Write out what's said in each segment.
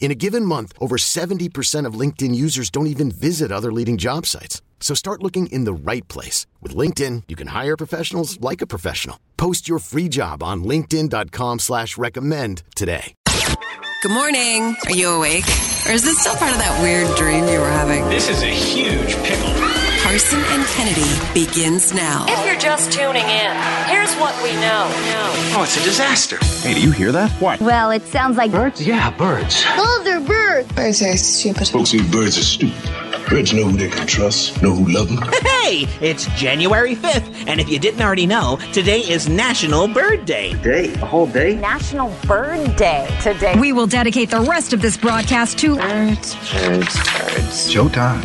In a given month, over 70% of LinkedIn users don't even visit other leading job sites. So start looking in the right place. With LinkedIn, you can hire professionals like a professional. Post your free job on linkedin.com slash recommend today. Good morning. Are you awake? Or is this still part of that weird dream you were having? This is a huge pickle. Karson and Kennedy begins now. If you're just tuning in, here's what we know. Oh, it's a disaster. Hey, do you hear that? What? Well, it sounds like Birds? Yeah, birds. Those are birds. Birds are stupid. Folks think birds are stupid. Birds know who they can trust, know who love them. Hey, it's January 5th, and if you didn't already know, today is National Bird Day. Day? A whole day? National Bird Day today. We will dedicate the rest of this broadcast to Birds, birds, birds. Showtime.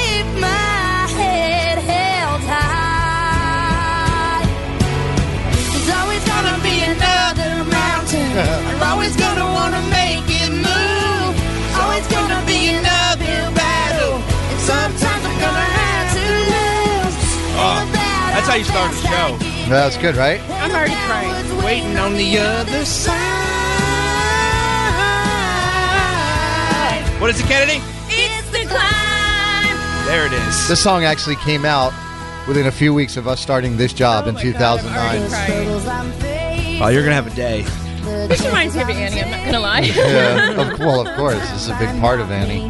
how you start a show. That's good, right? I'm already crying. Waiting on the other side. What is it, Kennedy? It's the climb. There it is. This song actually came out within a few weeks of us starting this job in 2009. Oh, you're gonna have a day. This reminds me of Annie, I'm not gonna lie. yeah, of, well, of course. This is a big part of Annie.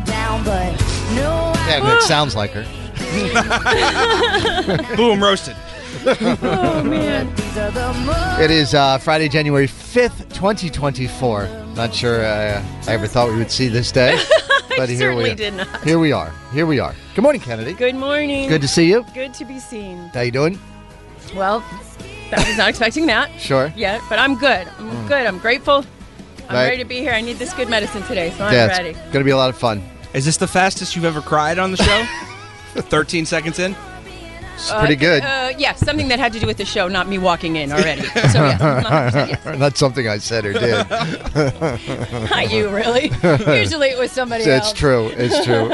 And it sounds like her. Boom, roasted. oh man. It is uh, Friday, January 5th, 2024. Not sure uh, I ever thought we would see this day. But I here we certainly are. did not. Here we are. Here we are. Good morning, Kennedy. Good morning. Good to see you. Good to be seen. How you doing? Well, I was not expecting that Sure. Yeah, but I'm good. I'm good. I'm grateful. I'm Right. ready to be here. I need this good medicine today, so I'm yeah, ready. it's going to be a lot of fun. Is this the fastest you've ever cried on the show? 13 seconds in. It's pretty good. Uh, yeah, something that had to do with the show, not me walking in already. So yes, 100% yes. Not something I said or did. Not you, really. Usually it was somebody it's else. true. It's true.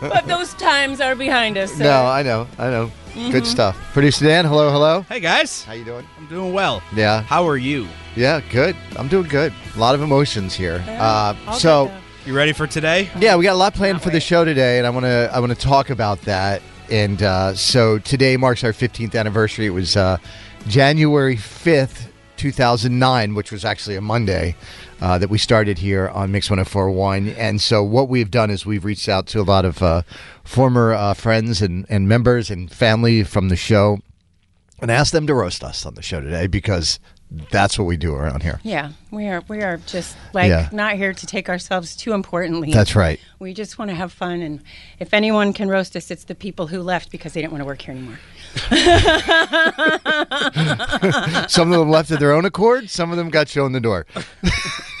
But those times are behind us. so- no, I know. I know. Good Mhm. stuff. Producer Dan, hello, hello. Hey guys, How you doing? I'm doing well. Yeah. How are you? Yeah, good. I'm doing good. A lot of emotions here. Uh, All so, good, though. You ready for today? yeah, we got a lot planned for the show today, and I want to I want to talk about that. And uh, so today marks our 15th anniversary. It was uh, January 5th, 2009, which was actually a Monday uh, that we started here on Mix 1041. And so what we've done is we've reached out to a lot of uh, former uh, friends and, and members and family from the show and asked them to roast us on the show today because that's what we do around here. Yeah, we are. We are just like Yeah. not here to take ourselves too importantly. That's right. We just want to have fun, and if anyone can roast us, it's the people who left because they didn't want to work here anymore. some of them left of their own accord. Some of them got shown the door.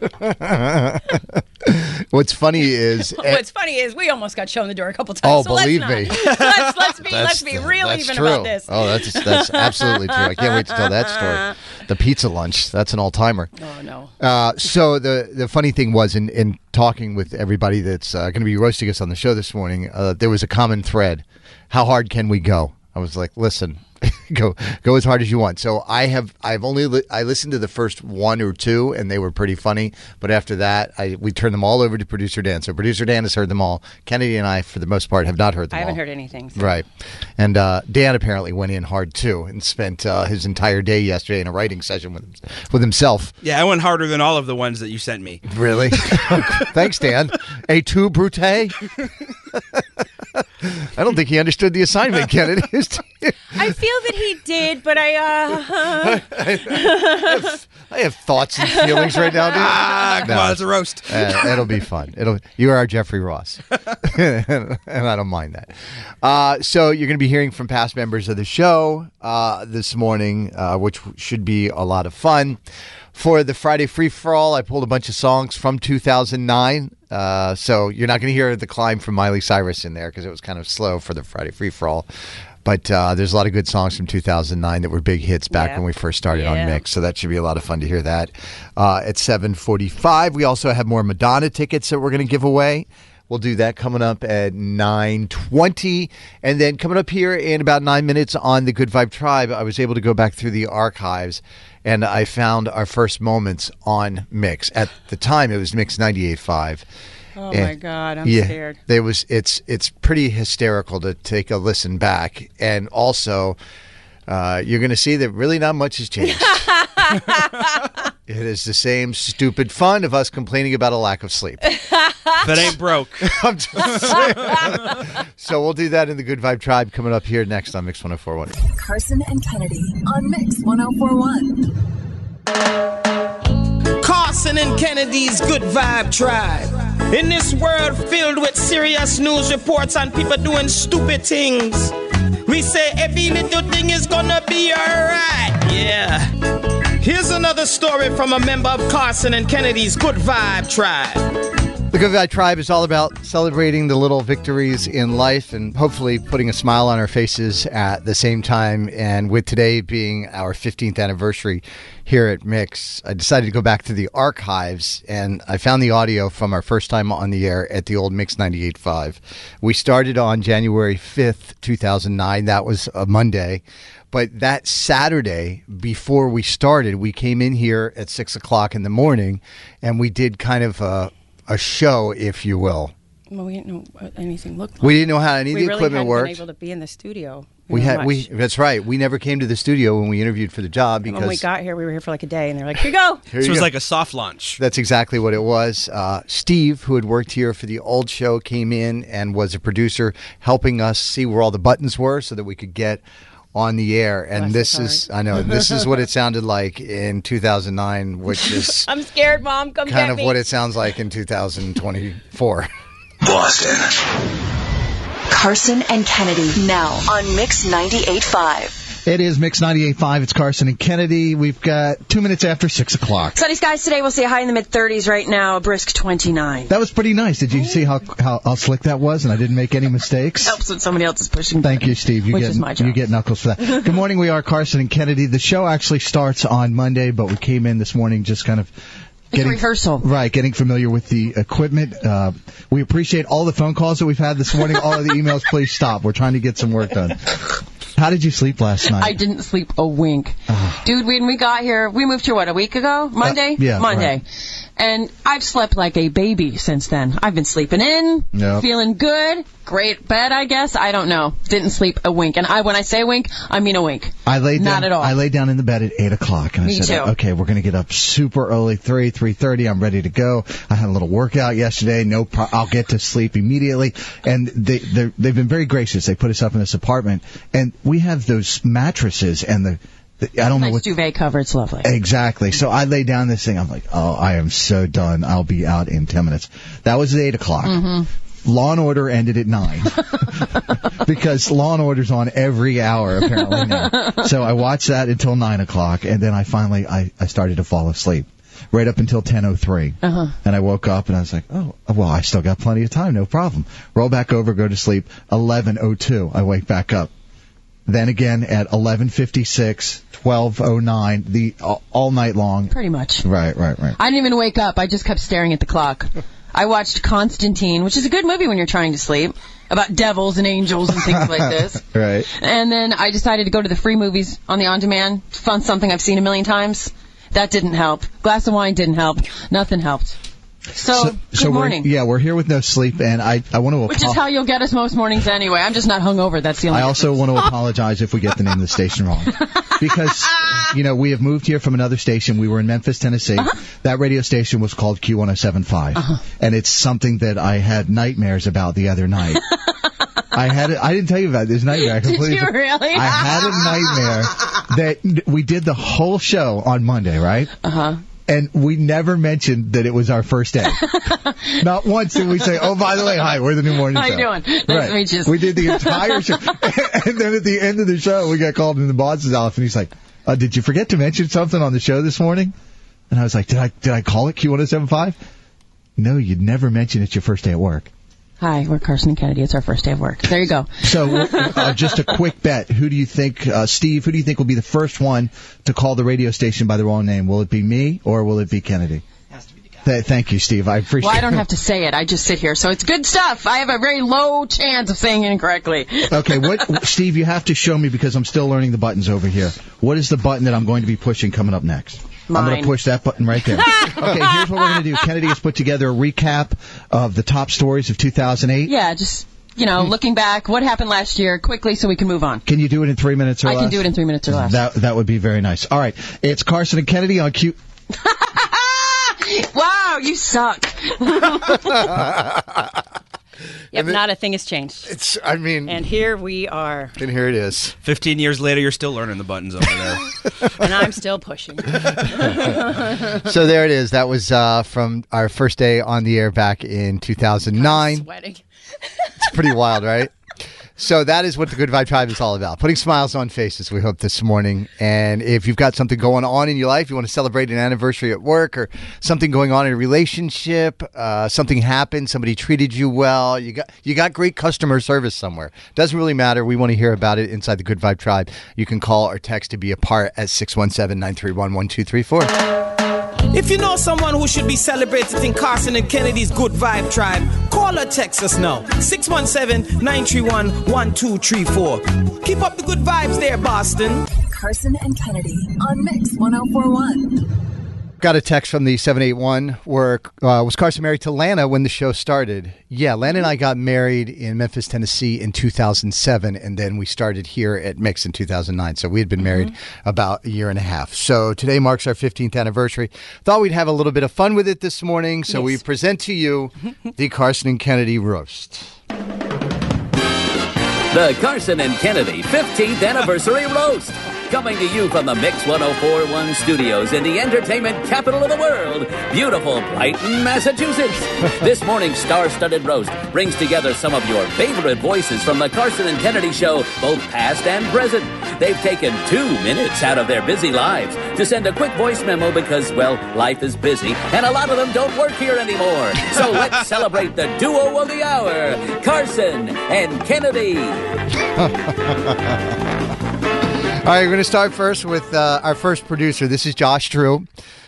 What's funny is What's funny is we almost got shown the door a couple Oh, times. so believe let's me. not. let's let's be That's- let's be real that's even true. about this. Oh, that's that's absolutely true. I can't wait to tell that story. The pizza lunch. That's an all timer. Oh no. Uh, so the the funny thing was in, in talking with everybody that's uh, going to be roasting us on the show this morning, uh, there was a common thread. How hard can we go? I was like, listen, go go as hard as you want. So I have I've only li- I listened to the first one or two and they were pretty funny, but after that I we turned them all over to producer Dan. So producer Dan has heard them all. Kennedy and I, for the most part, have not heard them. I haven't all. heard anything. so- Right. And uh, Dan apparently went in hard too and spent uh, his entire day yesterday in a writing session with with himself. Yeah, I went harder than all of the ones that you sent me. Really? Thanks, Dan. A two brute. I don't think he understood the assignment, Kennedy. I feel that he did, but I uh I have thoughts and feelings right now, dude. Ah, come on, it's a roast. Uh, it'll be fun. It'll. You are our Jeffrey Ross, and I don't mind that. Uh, so you're going to be hearing from past members of the show uh, this morning, uh, which should be a lot of fun. For the Friday free for all, I pulled a bunch of songs from 2009. Uh, so you're not going to hear the climb from Miley Cyrus in there because it was kind of slow for the Friday free for all. But uh, there's a lot of good songs from 2009 that were big hits back Yeah. when we first started on Mix. So that should be a lot of fun to hear that. Uh, at 7:45, we also have more Madonna tickets that we're going to give away. We'll do that coming up at 9:20, and then coming up here in about nine minutes on the Good Vibe Tribe. I was able to go back through the archives, and I found our first moments on Mix. At the time, it was Mix 98.5. Oh And- my God, I'm yeah, scared. There was it's it's pretty hysterical to take a listen back, and also uh, you're going to see that really not much has changed. it is the same stupid fun of us complaining about a lack of sleep. If it ain't broke. I'm just saying. so we'll do that in the Good Vibe Tribe coming up here next on Mix 1041. Karson and Kennedy on Mix 1041. Karson and Kennedy's Good Vibe Tribe. In this world filled with serious news reports and people doing stupid things, we say every little thing is gonna be alright. Yeah. Here's another story from a member of Karson and Kennedy's Good Vibe Tribe. The Good Vibe Tribe is all about celebrating the little victories in life and hopefully putting a smile on our faces at the same time. And with today being our 15th anniversary here at Mix, I decided to go back to the archives and I found the audio from our first time on the air at the old Mix 98.5. We started on January 5th, 2009. That was a Monday. But that Saturday, before we started, we came in here at six o'clock in the morning and we did kind of a, a show, if you will. Well, we didn't know what anything looked like. We didn't know how any of we the really equipment hadn't worked. Been able to be in the studio. We very had we that's right. We never came to the studio when we interviewed for the job because when we got here, we were here for like a day, and they're like, "Here you go." Here This you was go. like a soft launch. That's exactly what it was. Uh, Steve, who had worked here for the old show, came in and was a producer, helping us see where all the buttons were so that we could get on the air. And Bless this is, I know, this is what it sounded like in 2009, which is I'm scared, Mom. Come kind get of me. what it sounds like in 2024. Boston. Karson and Kennedy now on Mix 98.5. It is Mix 98.5. It's Karson and Kennedy. We've got two minutes after 6 o'clock. Sunny skies today. We'll see a high in the mid 30s right now, a brisk 29. That was pretty nice. Did you see how, how how slick that was, and I didn't make any mistakes? Helps when somebody else is pushing. Thank you, Steve. You get is my job. you get knuckles for that. Good morning. We are Karson and Kennedy. The show actually starts on Monday, but we came in this morning just kind of getting rehearsal. Right, getting familiar with the equipment. Uh, we appreciate all the phone calls that we've had this morning. All of the emails, please stop. We're trying to get some work done. How did you sleep last night? I didn't sleep a wink. Dude, when we got here, we moved here, what, a week ago? Monday? Uh, yeah, Monday. right. And I've slept like a baby since then. I've been sleeping in, Yep. feeling good, great bed, I guess. I don't know. Didn't sleep a wink. And I, when I say wink, I mean a wink. I laid Not down, at all. I laid down in the bed at eight o'clock, and Me I said, too. "Okay, we're going to get up super early, three, three thirty. I'm ready to go. I had a little workout yesterday. No, pro- I'll get to sleep immediately." And they they've been very gracious. They put us up in this apartment, and we have those mattresses and the. I don't know nice what duvet cover. It's lovely. Exactly. So I lay down this thing. I'm like, oh, I am so done. I'll be out in 10 minutes. That was at 8 o'clock. Mm-hmm. Law and Order ended at 9. because Law and Order's on every hour, apparently now. So I watched that until 9 o'clock, and then I finally, I, I started to fall asleep. right up until 10:03. Uh-huh. And I woke up and I was like, oh, well, I still got plenty of time, no problem. Roll back over, go to sleep. 11:02, I wake back up. Then again at 11:56, 12:09, the all, all night long. Pretty much. Right, right, right. I didn't even wake up. I just kept staring at the clock. I watched Constantine, which is a good movie when you're trying to sleep, about devils and angels and things like this. Right. And then I decided to go to the free movies on the on demand. Found something I've seen a million times. That didn't help. Glass of wine didn't help. Nothing helped. So, good we're- morning. yeah, we're here with no sleep, and I, I want to Which is how you'll get us most mornings anyway. I'm just not hungover. That's the only. I also want to apologize if we get the name of the station wrong. Because, you know, we have moved here from another station. We were in Memphis, Tennessee. That radio station was called Q1075. And it's something that I had nightmares about the other night. I had it, I didn't tell you about this nightmare. I Did you really? I had a nightmare that we did the whole show on Monday, right? Uh huh. And we never mentioned that it was our first day. Not once did we say, "Oh, by the way, hi, we're the new morning How show." you doing? Nice to Right. meet you. We did the entire show, and then at the end of the show, we got called in the boss's office, and he's like, uh, "Did you forget to mention something on the show this morning?" And I was like, "Did I did I call it Q1075?" No, you'd never mention it's your first day at work. Hi, we're Karson and Kennedy. It's our first day of work. There you go. So, uh, just a quick bet. Who do you think, uh, Steve? Who do you think will be the first one to call the radio station by the wrong name? Will it be me or will it be Kennedy? Has to be the thank you, Steve. I appreciate. It. Well, I don't have to say it. I just sit here, so it's good stuff. I have a very low chance of saying it incorrectly. Okay, what, Steve? You have to show me because I'm still learning the buttons over here. What is the button that I'm going to be pushing coming up next? I'm going to push that button right there. okay, here's what we're going to do. Kennedy has put together a recap of the top stories of 2008. Yeah, just you know, hmm. looking back, what happened last year, quickly, so we can move on. Can you do it in three minutes or I less? can do it in three minutes or less. That that would be very nice. All right, it's Karson and Kennedy on Q. wow, you suck. Yep, not a thing has changed. It's, I mean, and here we are, and here it is. 15 years later, you're still learning the buttons over there. and I'm still pushing. so there it is. That was uh, from our first day on the air back in 2009. Sweating. It's pretty wild, right? So that is what the Good Vibe Tribe is all about. Putting smiles on faces, we hope, this morning. And if you've got something going on in your life, you want to celebrate an anniversary at work or something going on in a relationship, uh, something happened, somebody treated you well, you got you got great customer service somewhere. Doesn't really matter. We want to hear about it inside the Good Vibe Tribe. You can call or text to be a part at 617-931-1234. If you know someone who should be celebrated in Karson and Kennedy's Good Vibe Tribe, call or text us now. 617-931-1234. Keep up the good vibes there, Boston. Karson and Kennedy on Mix 1041. Got a text from the 781 where uh, was Karson married to Lana when the show started? Yeah, Lana and I got married in Memphis, Tennessee in 2007, and then we started here at Mix in 2009. So we had been married about a year and a half. So today marks our 15th anniversary. Thought we'd have a little bit of fun with it this morning. So we present to you the Karson and Kennedy roast. The Karson and Kennedy 15th Anniversary Roast. Coming to you from the Mix 1041 studios in the entertainment capital of the world, beautiful Brighton, Massachusetts. this morning's star studded roast brings together some of your favorite voices from the Karson and Kennedy show, both past and present. They've taken two minutes out of their busy lives to send a quick voice memo because, well, life is busy and a lot of them don't work here anymore. So let's celebrate the duo of the hour, Karson and Kennedy. All right, we're going to start first with uh, our first producer. This is Josh Drew,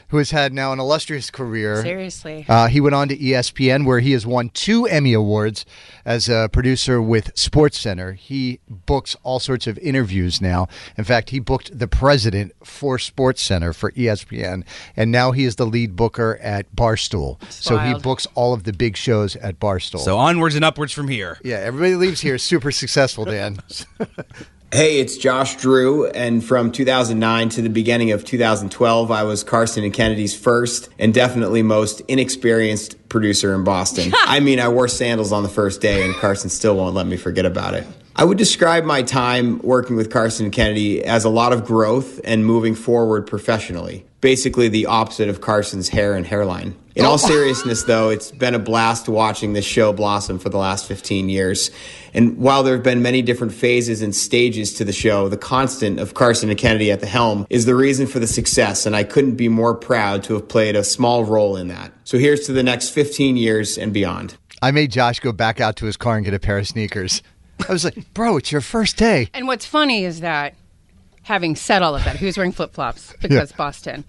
who has had now an illustrious career. Seriously. Uh, he went on to ESPN, where he has won two Emmy Awards as a producer with SportsCenter. He books all sorts of interviews now. In fact, he booked the president for SportsCenter for ESPN, and now he is the lead booker at Barstool. So he books all of the big shows at Barstool. so onwards and upwards from here. yeah, everybody leaves here super successful, Dan. Hey, it's Josh Drew, and from 2009 to the beginning of 2012, I was Karson and Kennedy's first and definitely most inexperienced producer in Boston. I mean, I wore sandals on the first day, and Karson still won't let me forget about it. I would describe my time working with Karson and Kennedy as a lot of growth and moving forward professionally. Basically, the opposite of Karson's hair and hairline. In all oh. seriousness, though, it's been a blast watching this show blossom for the last 15 years. And while there have been many different phases and stages to the show, the constant of Karson and Kennedy at the helm is the reason for the success, and I couldn't be more proud to have played a small role in that. So here's to the next 15 years and beyond. I made Josh go back out to his car and get a pair of sneakers. I was like, bro, it's your first day. And what's funny is that having said all of that, he was wearing flip flops because Yeah. Boston.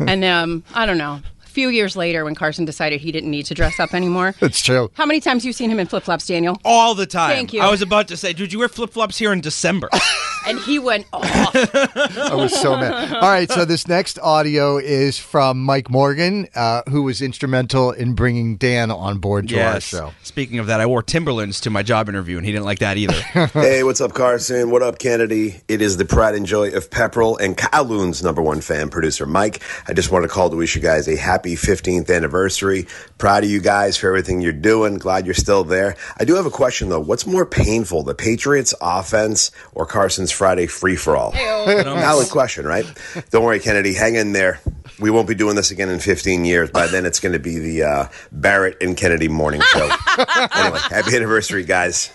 and um, I don't know. A few years later, when Karson decided he didn't need to dress up anymore. That's true. How many times have you seen him in flip flops, Daniel? All the time. Thank you. I was about to say, did you wear flip flops here in December? And he went off. I was so mad. All right, so this next audio is from Mike Morgan, uh, who was instrumental in bringing Dan on board to our show. Speaking of that, I wore Timberlands to my job interview, and he didn't like that either. hey, what's up, Karson? What up, Kennedy? It is the pride and joy of Pepperell and Kowloon's number one fan, producer Mike. I just wanted to call to wish you guys a happy 15th anniversary. Proud of you guys for everything you're doing. Glad you're still there. I do have a question, though. What's more painful, the Patriots' offense or Karson's Friday free for all? Valid question, right? Don't worry, Kennedy. Hang in there. We won't be doing this again in 15 years. By then, it's going to be the uh, Barrett and Kennedy morning show. anyway, happy anniversary, guys.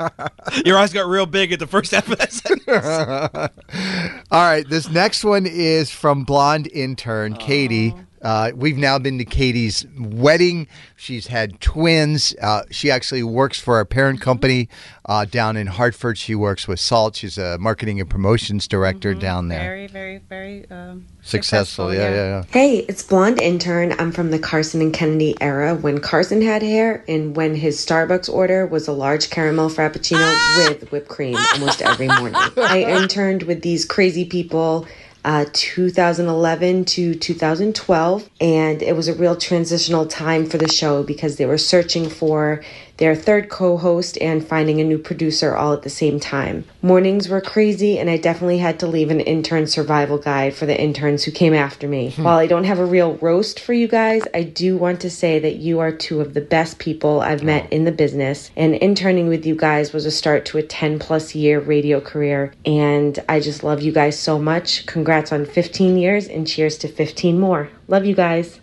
Your eyes got real big at the first half of that sentence. All right, this next one is from blonde intern Katie. Uh, we've now been to Katie's wedding. She's had twins. Uh, she actually works for our parent company uh, down in Hartford. She works with Salt. She's a marketing and promotions director down there. Very, very, very um, Successful, yeah, yeah, yeah. Hey, it's Blonde Intern. I'm from the Karson and Kennedy era when Karson had hair and when his Starbucks order was a large caramel frappuccino with whipped cream almost every morning. I interned with these crazy people. Uh, 2011 to 2012, and it was a real transitional time for the show because they were searching for their third co host and finding a new producer all at the same time. Mornings were crazy, and I definitely had to leave an intern survival guide for the interns who came after me. Hmm. While I don't have a real roast for you guys, I do want to say that you are two of the best people I've oh. met in the business, and interning with you guys was a start to a 10 plus year radio career. And I just love you guys so much. Congrats on 15 years, and cheers to 15 more. Love you guys.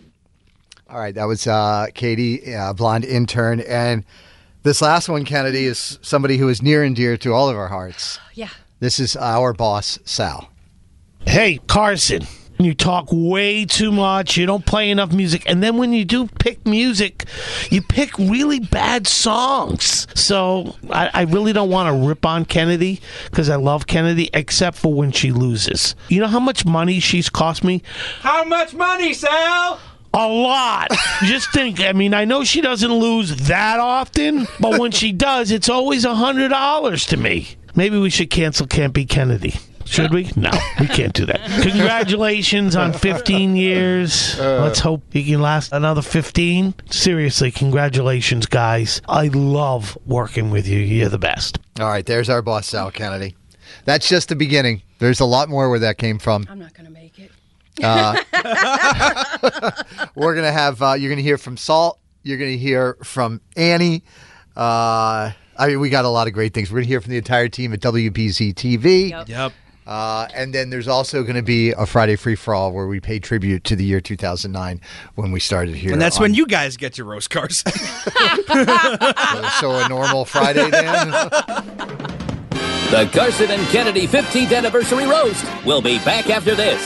All right, that was uh, Katie, uh, blonde intern, and this last one, Kennedy, is somebody who is near and dear to all of our hearts. Yeah. This is our boss, Sal. Hey, Karson, you talk way too much. You don't play enough music. And then when you do pick music, you pick really bad songs. So I, I really don't want to rip on Kennedy because I love Kennedy, except for when she loses. You know how much money she's cost me? How much money, Sal? A lot. Just think. I mean, I know she doesn't lose that often, but when she does, it's always a hundred dollars to me. Maybe we should cancel Can't Beat Kennedy. Should we? No, we can't do that. Congratulations on 15 years. Let's uh. hope you can last another 15. Seriously, congratulations, guys. I love working with you. You're the best. All right, there's our boss, Sal Kennedy. That's just the beginning. There's a lot more where that came from. I'm not going to make it. Uh, we're gonna have. Uh, you're gonna hear from Salt. You're gonna hear from Annie. Uh, I mean, we got a lot of great things. We're gonna hear from the entire team at WBZ TV. Yep. Yep. Uh, and then there's also going to be a Friday free for all where we pay tribute to the year 2009 when we started here. And that's on- when you guys get your roast cars. so a normal Friday then. The Karson and Kennedy 15th anniversary roast will be back after this.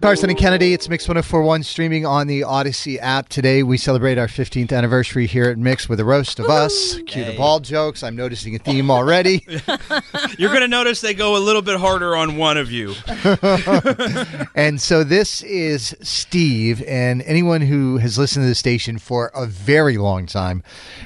Karson and Kennedy, it's Mix 1041 streaming on the Audacy app. Today we celebrate our 15th anniversary here at Mix with a roast of us. Cue the ball jokes. I'm noticing a theme already. You're going to notice they go a little bit harder on one of you. and so this is Steve, and anyone who has listened to the station for a very long time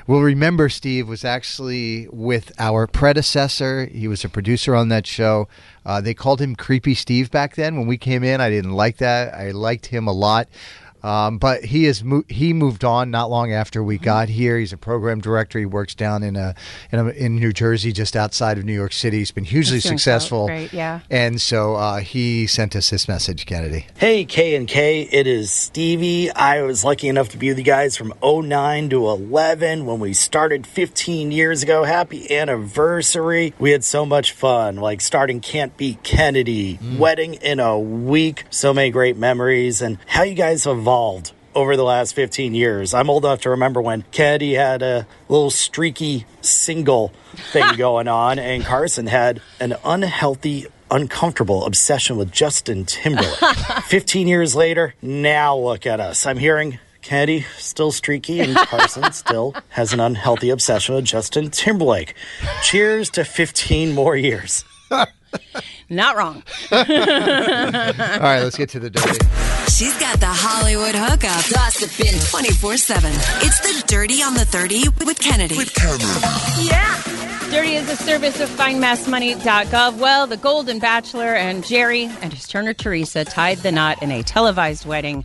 will remember Steve was actually with our predecessor. He was a producer on that show. Uh, they called him Creepy Steve back then. When we came in, I didn't like that. I liked him a lot. Um, but he is mo- he moved on not long after we got here. He's a program director. He works down in a, in, a, in New Jersey, just outside of New York City. He's been hugely He's so successful. great, yeah. And so uh, he sent us this message, Kennedy. Hey, K and K, it is Stevie. I was lucky enough to be with you guys from 09 to 11 when we started 15 years ago. Happy anniversary. We had so much fun, like starting Can't Beat Kennedy, wedding in a week. So many great memories and how you guys evolved over the last 15 years. I'm old enough to remember when Kennedy had a little streaky single thing going on and Karson had an unhealthy uncomfortable obsession with Justin Timberlake. 15 years later, now look at us. I'm hearing Kennedy still streaky and Karson still has an unhealthy obsession with Justin Timberlake. Cheers to 15 more years. Not wrong. All right, let's get to the dirty. She's got the Hollywood hookup. Gossiping 24 7. It's the Dirty on the 30 with Kennedy. With Yeah. Dirty is a service of findmassmoney.gov. Well, the Golden Bachelor and Gerry and his Turner Theresa tied the knot in a televised wedding.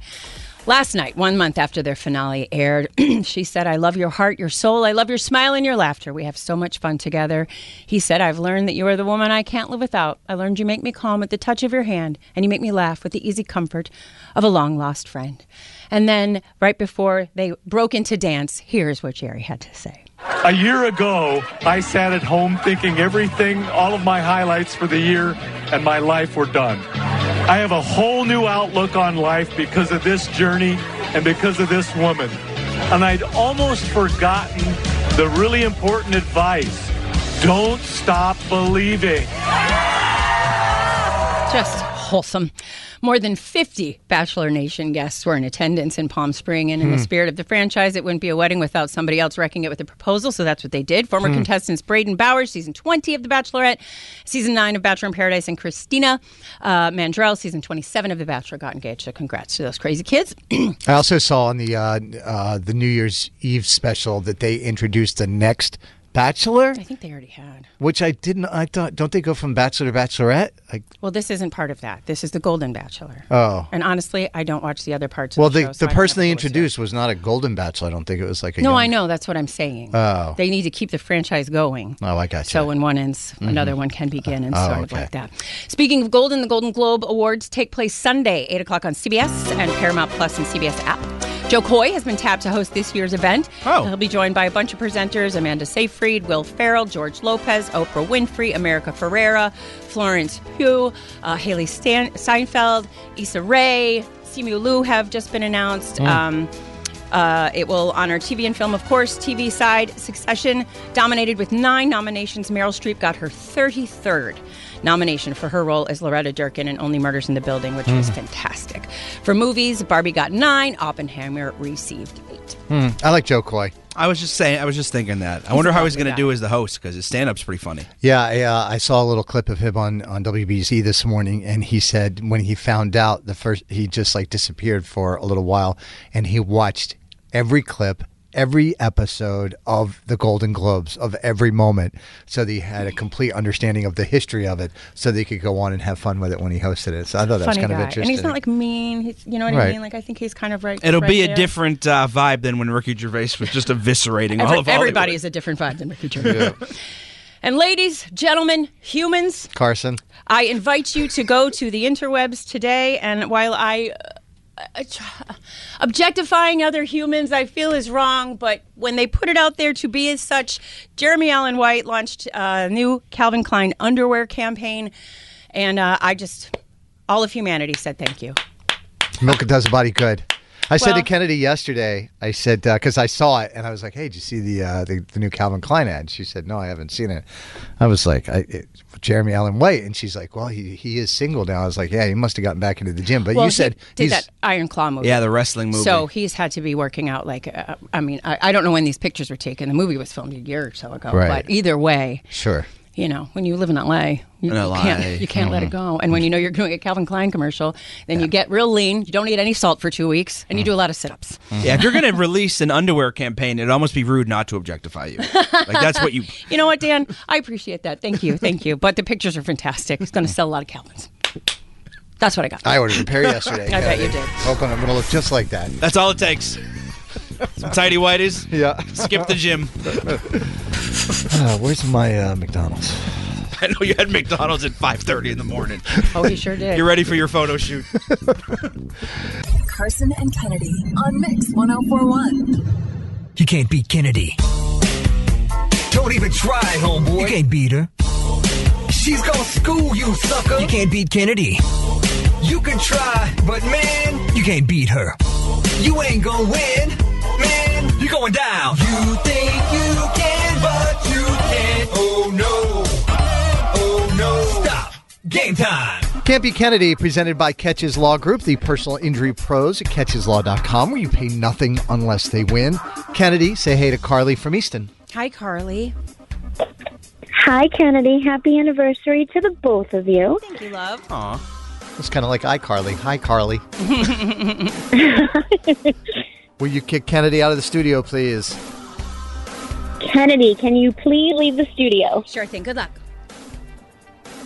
Last night, one month after their finale aired, she said, I love your heart, your soul. I love your smile and your laughter. We have so much fun together. He said, I've learned that you are the woman I can't live without. I learned you make me calm at the touch of your hand, and you make me laugh with the easy comfort of a long lost friend. And then, right before they broke into dance, here's what Gerry had to say. A year ago, I sat at home thinking everything, all of my highlights for the year and my life were done. I have a whole new outlook on life because of this journey and because of this woman. And I'd almost forgotten the really important advice don't stop believing. Just wholesome. More than 50 Bachelor Nation guests were in attendance in Palm Spring, and in the Hmm. spirit of the franchise, it wouldn't be a wedding without somebody else wrecking it with a proposal, so that's what they did. Former Hmm. contestants Brayden Bowers, season 20 of The Bachelorette, season 9 of Bachelor in Paradise, and Christina uh, Mandrell, season 27 of The Bachelor, got engaged. So congrats to those crazy kids. I also saw on the uh, uh, the New Year's Eve special that they introduced the next Bachelor, I think they already had. which I didn't. I thought, don't they go from Bachelor to Bachelorette? Like, Well, this isn't part of that. This is the Golden Bachelor. oh, And honestly, I don't watch the other parts well, of the, the show. so the person they introduced was not a Golden Bachelor. I don't think it was like a. No, young- I know. That's what I'm saying. Oh. They need to keep the franchise going. Oh, I got you. So when one ends, Mhm. another one can begin, and Oh, sort of like that. Speaking of Golden, the Golden Globe Awards take place Sunday, 8 o'clock on CBS and Paramount Plus and CBS app. Jo Koy has been tapped to host this year's event. Oh. He'll be joined by a bunch of presenters Amanda Seyfried, Will Ferrell, George Lopez, Oprah Winfrey, America Ferrera, Florence Pugh, uh, Hailee Stan- Steinfeld, Issa Rae, Simu Liu have just been announced. Mm. Um, uh, it will honor TV and film, of course. TV side, Succession, dominated with nine nominations. Meryl Streep got her 33rd nomination for her role as Loretta Durkin in Only Murders in the Building, which was Mm. fantastic. For movies, Barbie got nine, Oppenheimer received eight. Hmm, I like Jo Koy. I was just saying. I was just thinking that. I wonder how he's going to do as the host because his stand-up's pretty funny. Yeah, I, uh, I saw a little clip of him on, on WBZ this morning, and he said when he found out the first, he just like disappeared for a little while, and he watched every clip, every episode of the Golden Globes of every moment, so that he had a complete understanding of the history of it, so that he could go on and have fun with it when he hosted it. So I thought that was Funny kind of guy. interesting. And he's not like mean. He's, you know what I Right. mean? Like I think he's kind of right. It'll right be a there. different uh, vibe than when Ricky Gervais was just eviscerating Every- all of Hollywood. everybody is a different vibe than Ricky Gervais. And ladies, gentlemen, humans, Karson. I invite you to go to the interwebs today. And while I tr- objectifying other humans, I feel is wrong. But when they put it out there to be as such, Jeremy Allen White launched a new Calvin Klein underwear campaign, and uh, I just all of humanity said thank you. Milk does a body good. I said to Kennedy yesterday, I said because I saw it and I was like, "Hey, did you see the, uh, the the new Calvin Klein ad?" She said, "No, I haven't seen it." I was like, I, it, "Jeremy Allen White," and she's like, "Well, he he is single now." I was like, "Yeah, he must have gotten back into the gym." But well, you said he did he's that Iron Claw movie. Yeah, the wrestling movie. So he's had to be working out. Like, uh, I mean, I, I don't know when these pictures were taken. The movie was filmed a year or so ago. Right. But either way, sure. You know, when you live in LA, you, In you can't you can't let it Mm-hmm. go. And when you know you're doing a Calvin Klein commercial, then you get real lean. You don't eat any salt for two weeks, and you do a lot of sit-ups. Yeah, if you're going to release an underwear campaign, it'd almost be rude not to objectify you. Like that's what you. You know what, Dan? I appreciate that. Thank you, thank you. But the pictures are fantastic. It's going to sell a lot of Calvins. That's what I got. I ordered a pair yesterday. I bet you did. Hoping I'm going to look just like that. That's all it takes. Some tidy whities. Yeah. Skip the gym. Uh, where's my uh, McDonald's? I know you had McDonald's at 5:30 in the morning. Oh, he sure did. You're ready for your photo shoot. Karson and Kennedy on Mix 1041. You can't beat Kennedy. Don't even try, homeboy. You can't beat her. She's gonna school you, sucker. You can't beat Kennedy. You can try, but man, you can't beat her. You ain't gonna win, man. You're going down. You think you can, but you can't. Oh no. Oh no. Stop. Game time. Can't Beat Kennedy, presented by Keches Law Group, the personal injury pros at kecheslaw.com, where you pay nothing unless they win. Kennedy, say hey to Carly from Easton. Hi, Carly. Hi, Kennedy. Happy anniversary to the both of you. Thank you, love. Aw. It's kind of like iCarly. Hi, Carly. Will you kick Kennedy out of the studio, please? Kennedy, can you please leave the studio? Sure thing. Good luck.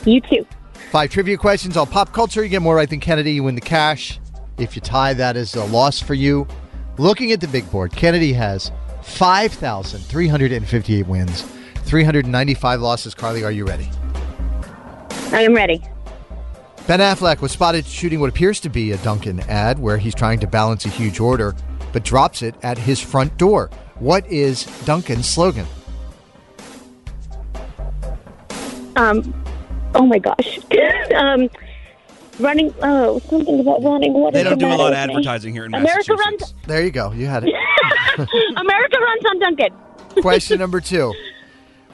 You too. Five trivia questions on pop culture. You get more right than Kennedy. You win the cash. If you tie, that is a loss for you. Looking at the big board, Kennedy has 5,358 wins, 395 losses. Carly, are you ready? I am ready. Ben Affleck was spotted shooting what appears to be a Dunkin' ad where he's trying to balance a huge order, but drops it at his front door. What is Dunkin's slogan? Um, oh my gosh. um, running. Oh, something about running. What They is don't the do a lot of advertising here in America Massachusetts. runs. There you go. You had it. America runs on Duncan. Question number two.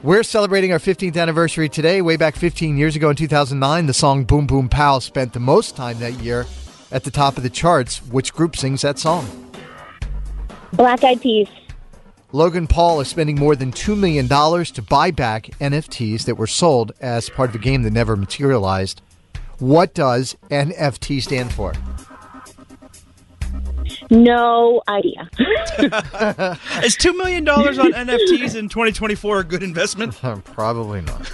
We're celebrating our 15th anniversary today. Way back 15 years ago in 2009, the song Boom Boom Pow spent the most time that year at the top of the charts. Which group sings that song? Black Eyed Peas. Logan Paul is spending more than $2 million to buy back NFTs that were sold as part of a game that never materialized. What does NFT stand for? No idea. Is two million dollars on NFTs in 2024 a good investment? Probably not.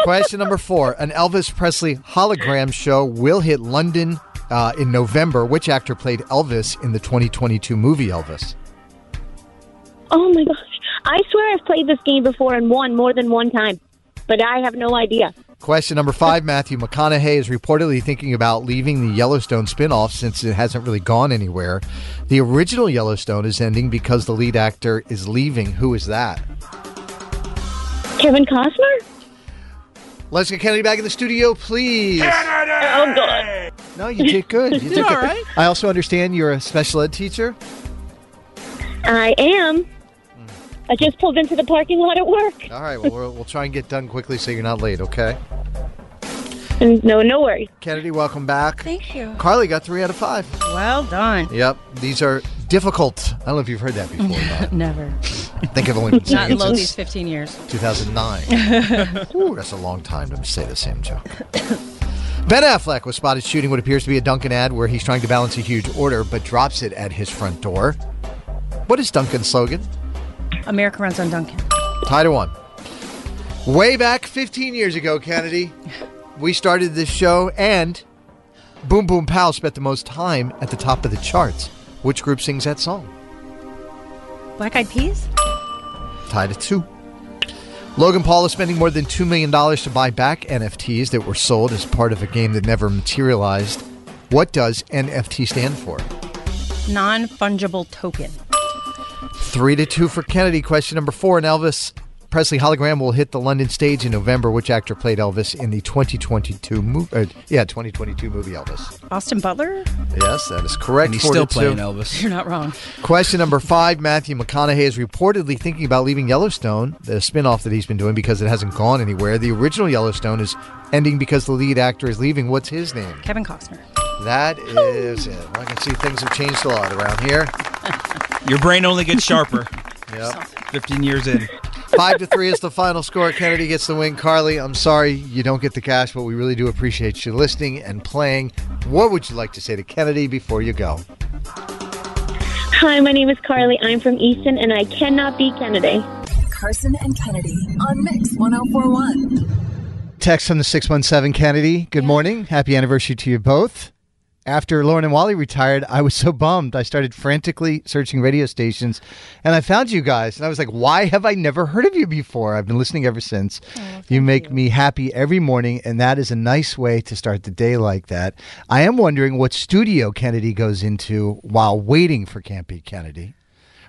Question number four. An Elvis Presley hologram show will hit London uh, in November. Which actor played Elvis in the 2022 movie Elvis? Oh my gosh. I swear I've played this game before and won more than one time, but I have no idea. Question number five. Matthew McConaughey is reportedly thinking about leaving the Yellowstone spinoff since it hasn't really gone anywhere. The original Yellowstone is ending because the lead actor is leaving. Who is that? Kevin Costner? Let's get Kennedy back in the studio, please. Oh, God. No, you did good. You You did did all good. right. I also understand you're a special ed teacher. I am. Hmm. I just pulled into the parking lot at work. All right, well, we'll, we'll try and get done quickly so you're not late, okay? Mm, no, no worries. Kennedy, welcome back. Thank you. Carly got three out of five. Well done. Yep, these are Difficult. I don't know if you've heard that before. Bob. Never. I think I've only been saying Not in it since these 15 years. 2009. Ooh, that's a long time to say the same joke. Ben Affleck was spotted shooting what appears to be a Dunkin' ad where he's trying to balance a huge order but drops it at his front door. What is Dunkin's slogan? America runs on Dunkin'. Tie to one. Way back 15 years ago, Kennedy, we started this show and Boom Boom Pow spent the most time at the top of the charts. Which group sings that song? Black Eyed Peas? Tied to two. Logan Paul is spending more than $2 million to buy back NFTs that were sold as part of a game that never materialized. What does NFT stand for? Non fungible token. Three to two for Kennedy. Question number four. An Elvis Presley hologram will hit the London stage in November. Which actor played Elvis in the 2022 movie? Uh, yeah, 2022 movie Elvis. Austin Butler? Yes, that is correct. And he's Four still playing Elvis. You're not wrong. Question number five Matthew McConaughey is reportedly thinking about leaving Yellowstone, the spin off that he's been doing, because it hasn't gone anywhere. The original Yellowstone is ending because the lead actor is leaving. What's his name? Kevin Costner. That is it. Well, I can see things have changed a lot around here. Your brain only gets sharper. Yep. 15 years in. Five to three is the final score. Kennedy gets the win. Carly, I'm sorry you don't get the cash, but we really do appreciate you listening and playing. What would you like to say to Kennedy before you go? Hi, my name is Carly. I'm from Easton, and I cannot be Kennedy. Karson and Kennedy on Mix 1041. Text from the 617 Kennedy. Good morning. Happy anniversary to you both. After Loren and Wally retired, I was so bummed. I started frantically searching radio stations and I found you guys. And I was like, why have I never heard of you before? I've been listening ever since. you make me happy every morning, and that is a nice way to start the day like that. I am wondering what studio Kennedy goes into while waiting for Can't Kennedy.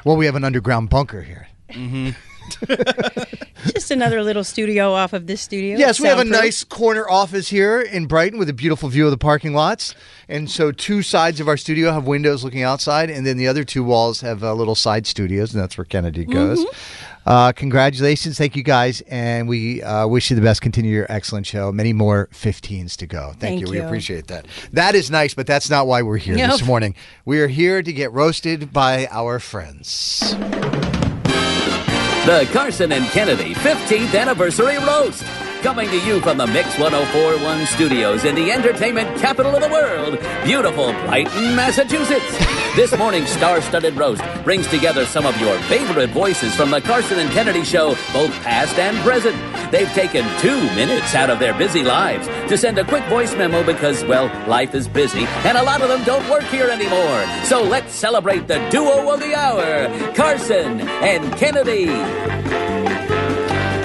Well, we have an underground bunker here. Mm-hmm. Just another little studio off of this studio. Yes, we have a Soundproof. nice corner office here in Brighton with a beautiful view of the parking lots. And so, two sides of our studio have windows looking outside, and then the other two walls have uh, little side studios, and that's where Kennedy goes. Uh, congratulations. Thank you guys. And we uh, wish you the best. Continue your excellent show. Many more 15s to go. Thank, Thank you. We you. appreciate that. That is nice, but that's not why we're here this morning. We are here to get roasted by our friends. The Karson and Kennedy 15th Anniversary Roast. Coming to you from the Mix 1041 studios in the entertainment capital of the world, beautiful Brighton, Massachusetts. This morning's star studded roast brings together some of your favorite voices from the Karson and Kennedy show, both past and present. They've taken two minutes out of their busy lives to send a quick voice memo because, well, life is busy and a lot of them don't work here anymore. So let's celebrate the duo of the hour, Karson and Kennedy.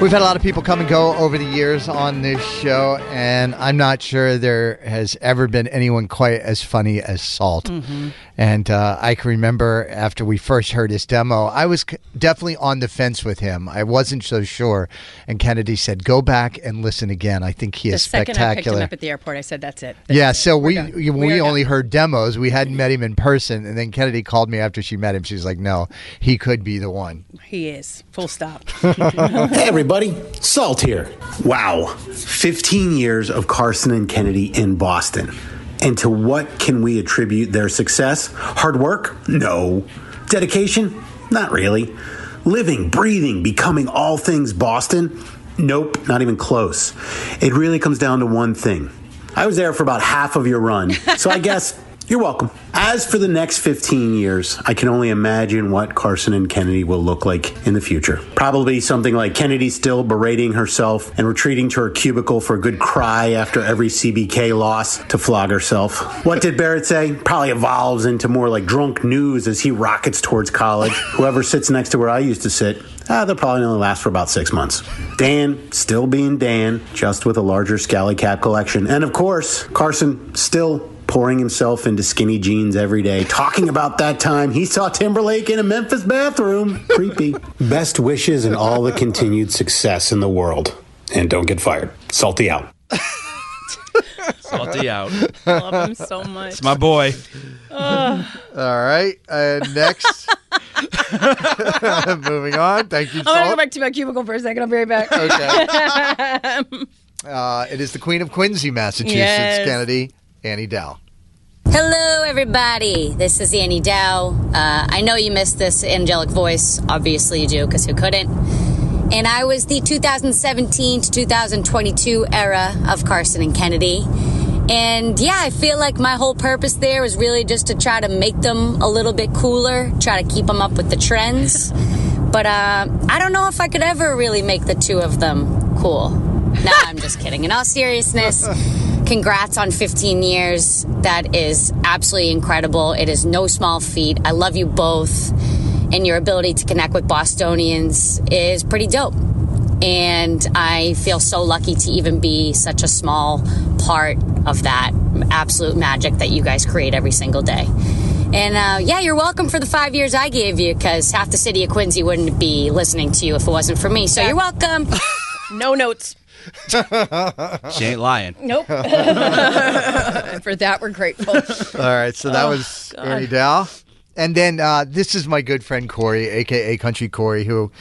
We've had a lot of people come and go over the years on this show, and I'm not sure there has ever been anyone quite as funny as Salt. Mm-hmm. And uh, I can remember after we first heard his demo, I was c- definitely on the fence with him. I wasn't so sure. And Kennedy said, "Go back and listen again. I think he The is second I picked him up at the airport, I said, "That's it." Yeah, so we done. we, We are only heard demos. We hadn't met him in person, and then Kennedy called me after she met him. She's like, "No, he could be the one." He is. Full stop. hey, everybody. Salt here. Wow. 15 years of Karson and Kennedy in Boston. And to what can we attribute their success? Hard work? No. Dedication? Not really. Living, breathing, becoming all things Boston? Nope, not even close. It really comes down to one thing. I was there for about half of your run, so I guess you're welcome. As for the next 15 years, I can only imagine what Karson and Kennedy will look like in the future. Probably something like Kennedy still berating herself and retreating to her cubicle for a good cry after every CBK loss to flog herself. What did Barrett say? Probably evolves into more like drunk news as he rockets towards college. Whoever sits next to where I used to sit, ah, they'll probably only last for about six months. Dan, still being Dan, just with a larger scally cap collection. And of course, Karson still pouring himself into skinny jeans every day, talking about that time he saw Timberlake in a Memphis bathroom. Creepy. Best wishes and all the continued success in the world. And don't get fired. Salty out. Salty out. Love him so much. It's my boy. Ugh. All right, uh, next. Moving on. Thank you. I'm gonna go back to my cubicle for a second. I'll be right back. Okay. Uh, it is the Queen of Quincy, Massachusetts, Yes. Kennedy, Annie Dow. Hello, everybody. This is Annie Dow. Uh, I know you missed this angelic voice. Obviously, you do, because who couldn't? And I was the 2017 to 2022 era of Karson and Kennedy. And yeah, I feel like my whole purpose there was really just to try to make them a little bit cooler, try to keep them up with the trends. But uh, I don't know if I could ever really make the two of them cool. No, I'm just kidding. In all seriousness, congrats on 15 years. That is absolutely incredible. It is no small feat. I love you both, and your ability to connect with Bostonians is pretty dope. And I feel so lucky to even be such a small part of that absolute magic that you guys create every single day. And uh, yeah, you're welcome for the five years I gave you because half the city of Quincy wouldn't be listening to you if it wasn't for me. So you're welcome. no notes. She ain't lying. Nope. for that, we're grateful. All right, so that Oh, was God. Annie Dow. And then uh, this is my good friend Corey, aka Country Corey, who,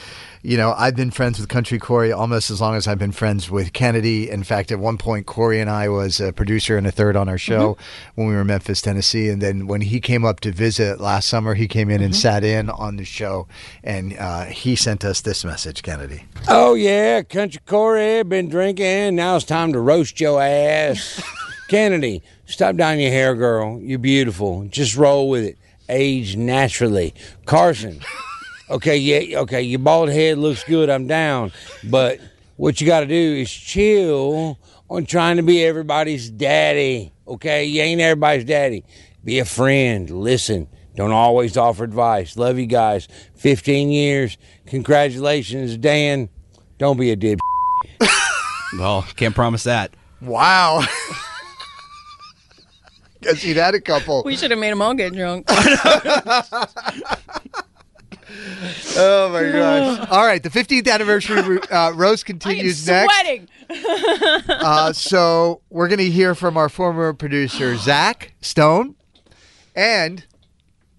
you know, I've been friends with Country Corey almost as long as I've been friends with Kennedy. In fact, at one point, Corey and I was a producer and a third on our show when we were in Memphis, Tennessee. And then when he came up to visit last summer, he came in and sat in on the show, and uh, he sent us this message, Kennedy. Oh yeah, country Corey been drinking. Now it's time to roast your ass. Kennedy, stop down your hair, girl. You're beautiful. Just roll with it. Age naturally. Karson. Okay, yeah, okay. Your bald head looks good. I'm down, but what you got to do is chill on trying to be everybody's daddy. Okay, you ain't everybody's daddy. Be a friend. Listen. Don't always offer advice. Love you guys. 15 years. Congratulations, Dan. Don't be a dip. Well, can't promise that. Wow. Guess he'd had a couple. We should have made them all get drunk. Oh my gosh! All right, the 15th anniversary uh, roast continues next. Sweating. Uh, so we're going to hear from our former producer Zach Stone, and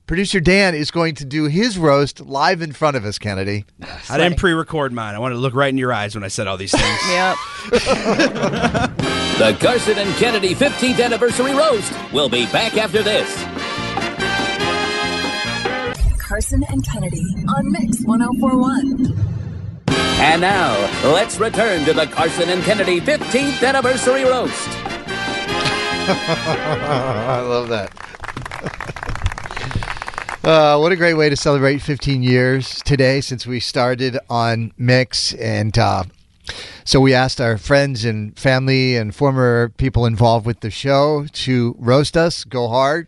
producer Dan is going to do his roast live in front of us. Kennedy, I didn't pre-record mine. I wanted to look right in your eyes when I said all these things. yep. The Karson and Kennedy 15th anniversary roast will be back after this. Karson and Kennedy on Mix 1041. And now, let's return to the Karson and Kennedy 15th anniversary roast. I love that. Uh, what a great way to celebrate 15 years today since we started on Mix. And uh, so we asked our friends and family and former people involved with the show to roast us, go hard.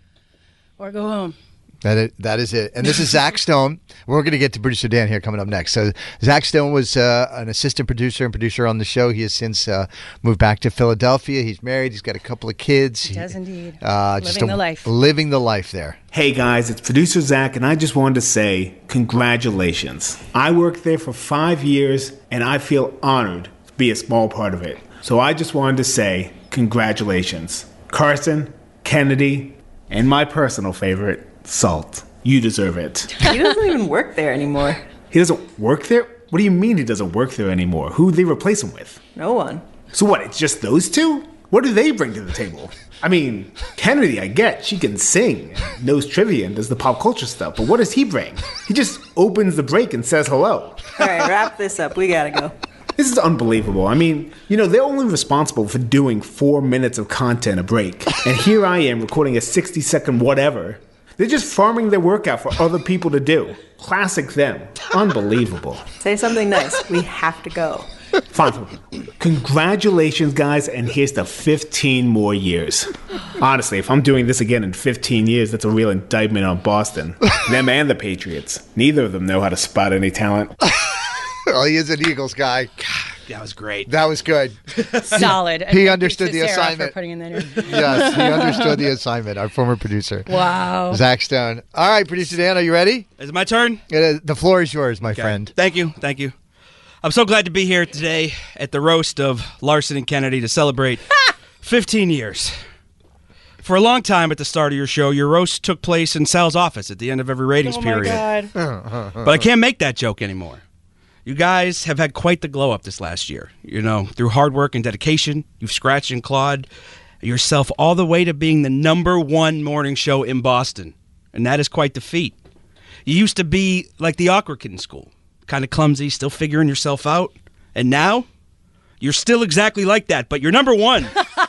Or go home. That it, that is it. And this is Zach Stone. We're going to get to producer Dan here coming up next. So Zach Stone was uh, an assistant producer and producer on the show. He has since uh, moved back to Philadelphia. He's married. He's got a couple of kids. He does indeed. Uh, Living the life. Living the life there. Hey guys, it's producer Zach, and I just wanted to say congratulations. I worked there for five years, and I feel honored to be a small part of it. So I just wanted to say congratulations. Karson, Kennedy, and my personal favorite, Salt. You deserve it. He doesn't even work there anymore. He doesn't work there? What do you mean he doesn't work there anymore? Who they replace him with? No one. So what, it's just those two? What do they bring to the table? I mean, Kennedy, I get, she can sing, knows trivia, and does the pop culture stuff, but what does he bring? He just opens the break and says hello. All right, wrap this up. We gotta go. This is unbelievable. I mean, you know, they're only responsible for doing four minutes of content a break. And here I am recording a 60 second whatever. They're just farming their workout for other people to do. Classic them. Unbelievable. Say something nice. We have to go. Fine. Congratulations, guys, and here's to 15 more years. Honestly, if I'm doing this again in 15 years, that's a real indictment on Boston. Them and the Patriots. Neither of them know how to spot any talent. well, oh, he is an Eagles guy. That was great. That was good. Solid. And He you understood the Sarah assignment. For putting in that in. yes, he understood the assignment. Our former producer. Wow. Zach Stone. All right, producer Dan, are you ready? Is it my turn? It is- the floor is yours, my friend. Thank you. Thank you. I'm so glad to be here today at the roast of Karson and Kennedy to celebrate 15 years. For a long time at the start of your show, your roast took place in Sal's office at the end of every ratings Oh my period. God. But I can't make that joke anymore. You guys have had quite the glow up this last year. You know, through hard work and dedication, you've scratched and clawed, yourself all the way to being the number one morning show in Boston. And that is quite the feat. You used to be like the awkward kid in school, kind of clumsy, still figuring yourself out. And now you're still exactly like that, but you're number one.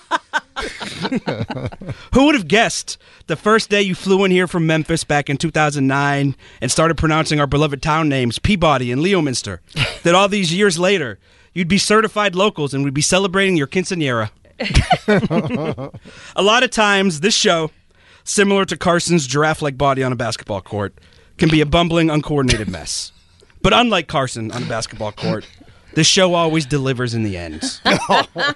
Who would have guessed the first day you flew in here from Memphis back in 2009 and started pronouncing our beloved town names, Peabody and Leominster, that all these years later you'd be certified locals and we'd be celebrating your quinceanera? a lot of times, this show, similar to Karson's giraffe like body on a basketball court, can be a bumbling, uncoordinated mess. But unlike Karson on a basketball court, this show always delivers in the end.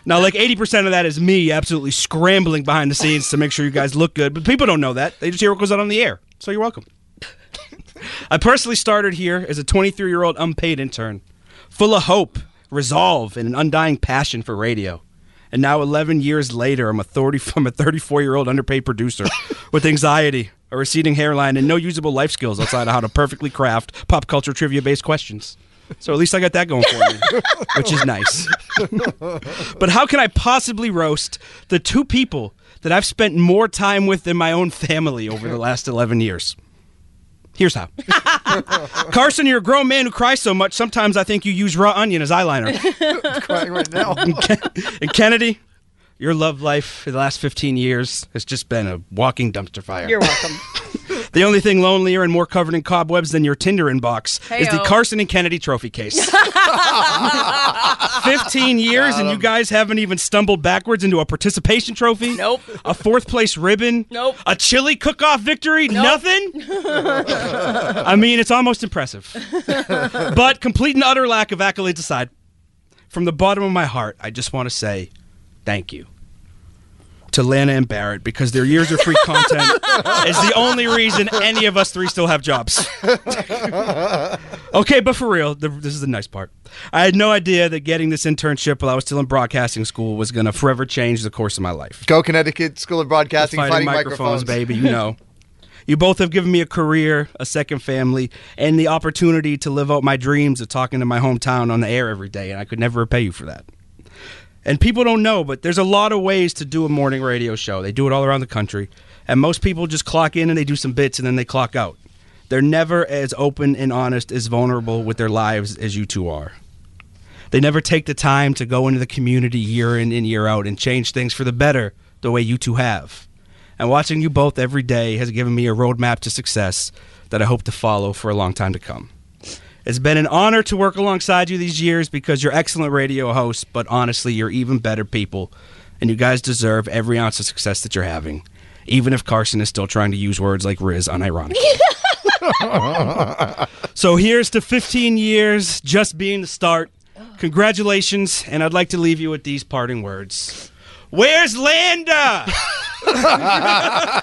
now, like 80% of that is me absolutely scrambling behind the scenes to make sure you guys look good, but people don't know that. They just hear what goes on on the air. So you're welcome. I personally started here as a 23 year old unpaid intern, full of hope, resolve, and an undying passion for radio. And now, 11 years later, I'm a 30, I'm a 34 year old underpaid producer with anxiety, a receding hairline, and no usable life skills outside of how to perfectly craft pop culture trivia based questions. So at least I got that going for me, which is nice. but how can I possibly roast the two people that I've spent more time with than my own family over the last 11 years? Here's how. Karson, you're a grown man who cries so much, sometimes I think you use raw onion as eyeliner. crying right now. and, Ken- and Kennedy, your love life for the last 15 years has just been a walking dumpster fire. You're welcome. The only thing lonelier and more covered in cobwebs than your Tinder inbox is the Karson and Kennedy trophy case. 15 years and you um, guys haven't even stumbled backwards into a participation trophy? Nope. A fourth place ribbon? Nope. A chili cook off victory? Nothing? I mean, it's almost impressive. but complete and utter lack of accolades aside, from the bottom of my heart, I just want to say thank you to Lana and Barrett because their years of free content is the only reason any of us three still have jobs. okay, but for real, the, this is the nice part. I had no idea that getting this internship while I was still in broadcasting school was going to forever change the course of my life. Go Connecticut School of Broadcasting, Fighting, fighting, microphones, baby, you know. You both have given me a career, a second family, and the opportunity to live out my dreams of talking to my hometown on the air every day, and I could never repay you for that. And people don't know, but there's a lot of ways to do a morning radio show. They do it all around the country. And most people just clock in and they do some bits and then they clock out. They're never as open and honest, as vulnerable with their lives as you two are. They never take the time to go into the community year in and year out and change things for the better the way you two have. And watching you both every day has given me a roadmap to success that I hope to follow for a long time to come. It's been an honor to work alongside you these years because you're excellent radio hosts, but honestly, you're even better people, and you guys deserve every ounce of success that you're having, even if Karson is still trying to use words like Riz unironically. so here's to 15 years just being the start. Congratulations, and I'd like to leave you with these parting words. Where's Landa?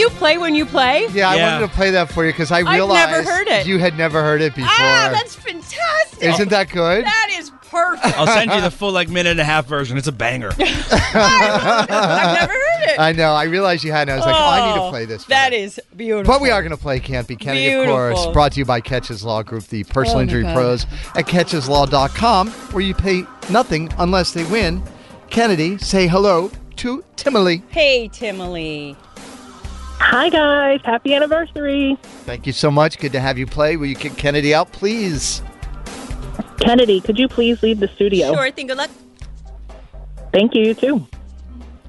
you play when you play? Yeah, I wanted to play that for you because I I've realized never heard it. you had never heard it before. Ah, that's fantastic. Isn't that good? That is perfect. I'll send you the full like minute and a half version. It's a banger. I've never heard it. I know. I realized you hadn't. I was like, oh, I need to Oh, play this. for That you. beautiful. But we are going to play Can't Be Kennedy, of course. Beautiful. Brought to you by Keches Law Group, the personal Oh, my injury God. pros at kecheslaw.com, where you pay nothing unless they win. Kennedy, say hello to Timely. Hey, Timely. Hi, guys. Happy anniversary. Thank you so much. Good to have you play. Will you kick Kennedy out, please? Kennedy, could you please leave the studio? Sure thing. Good luck. Thank you, you too.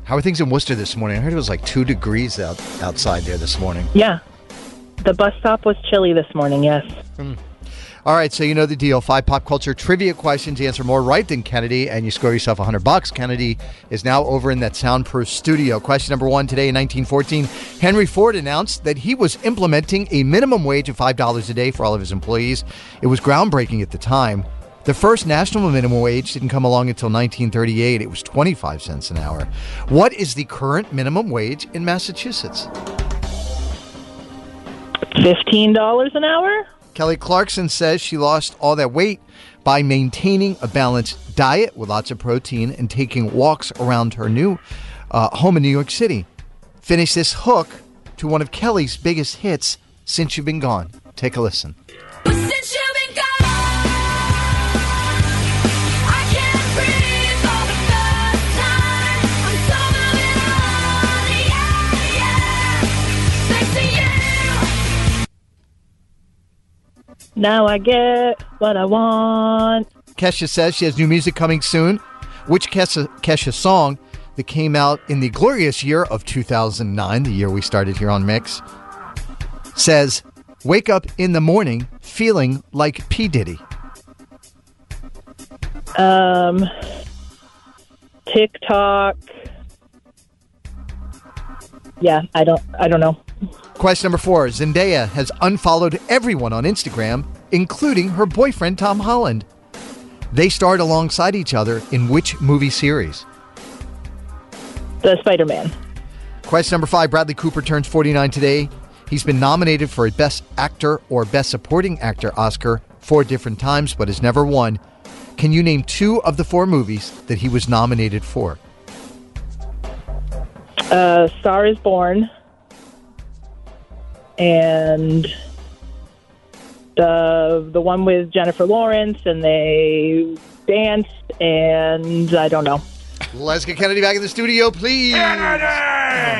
How are things in Worcester this morning? I heard it was like two degrees out outside there this morning. Yeah. The bus stop was chilly this morning, yes. Hmm. All right, so you know the deal. Five pop culture trivia questions. You answer more right than Kennedy, and you score yourself 100 bucks. Kennedy is now over in that soundproof studio. Question number one today in 1914, Henry Ford announced that he was implementing a minimum wage of $5 a day for all of his employees. It was groundbreaking at the time. The first national minimum wage didn't come along until 1938. It was 25 cents an hour. What is the current minimum wage in Massachusetts? $15 an hour? Kelly Clarkson says she lost all that weight by maintaining a balanced diet with lots of protein and taking walks around her new uh, home in New York City. Finish this hook to one of Kelly's biggest hits since you've been gone. Take a listen. Now I get what I want. Kesha says she has new music coming soon. Which Kesha, Kesha song that came out in the glorious year of 2009, the year we started here on Mix, says, Wake up in the morning feeling like P. Diddy. Um, TikTok. Yeah, I don't. I don't know. Question number four Zendaya has unfollowed everyone on Instagram, including her boyfriend Tom Holland. They starred alongside each other in which movie series? The Spider Man. Question number five Bradley Cooper turns 49 today. He's been nominated for a Best Actor or Best Supporting Actor Oscar four different times, but has never won. Can you name two of the four movies that he was nominated for? Uh, Star is Born. And the the one with Jennifer Lawrence, and they danced, and I don't know. Let's get Kennedy back in the studio, please.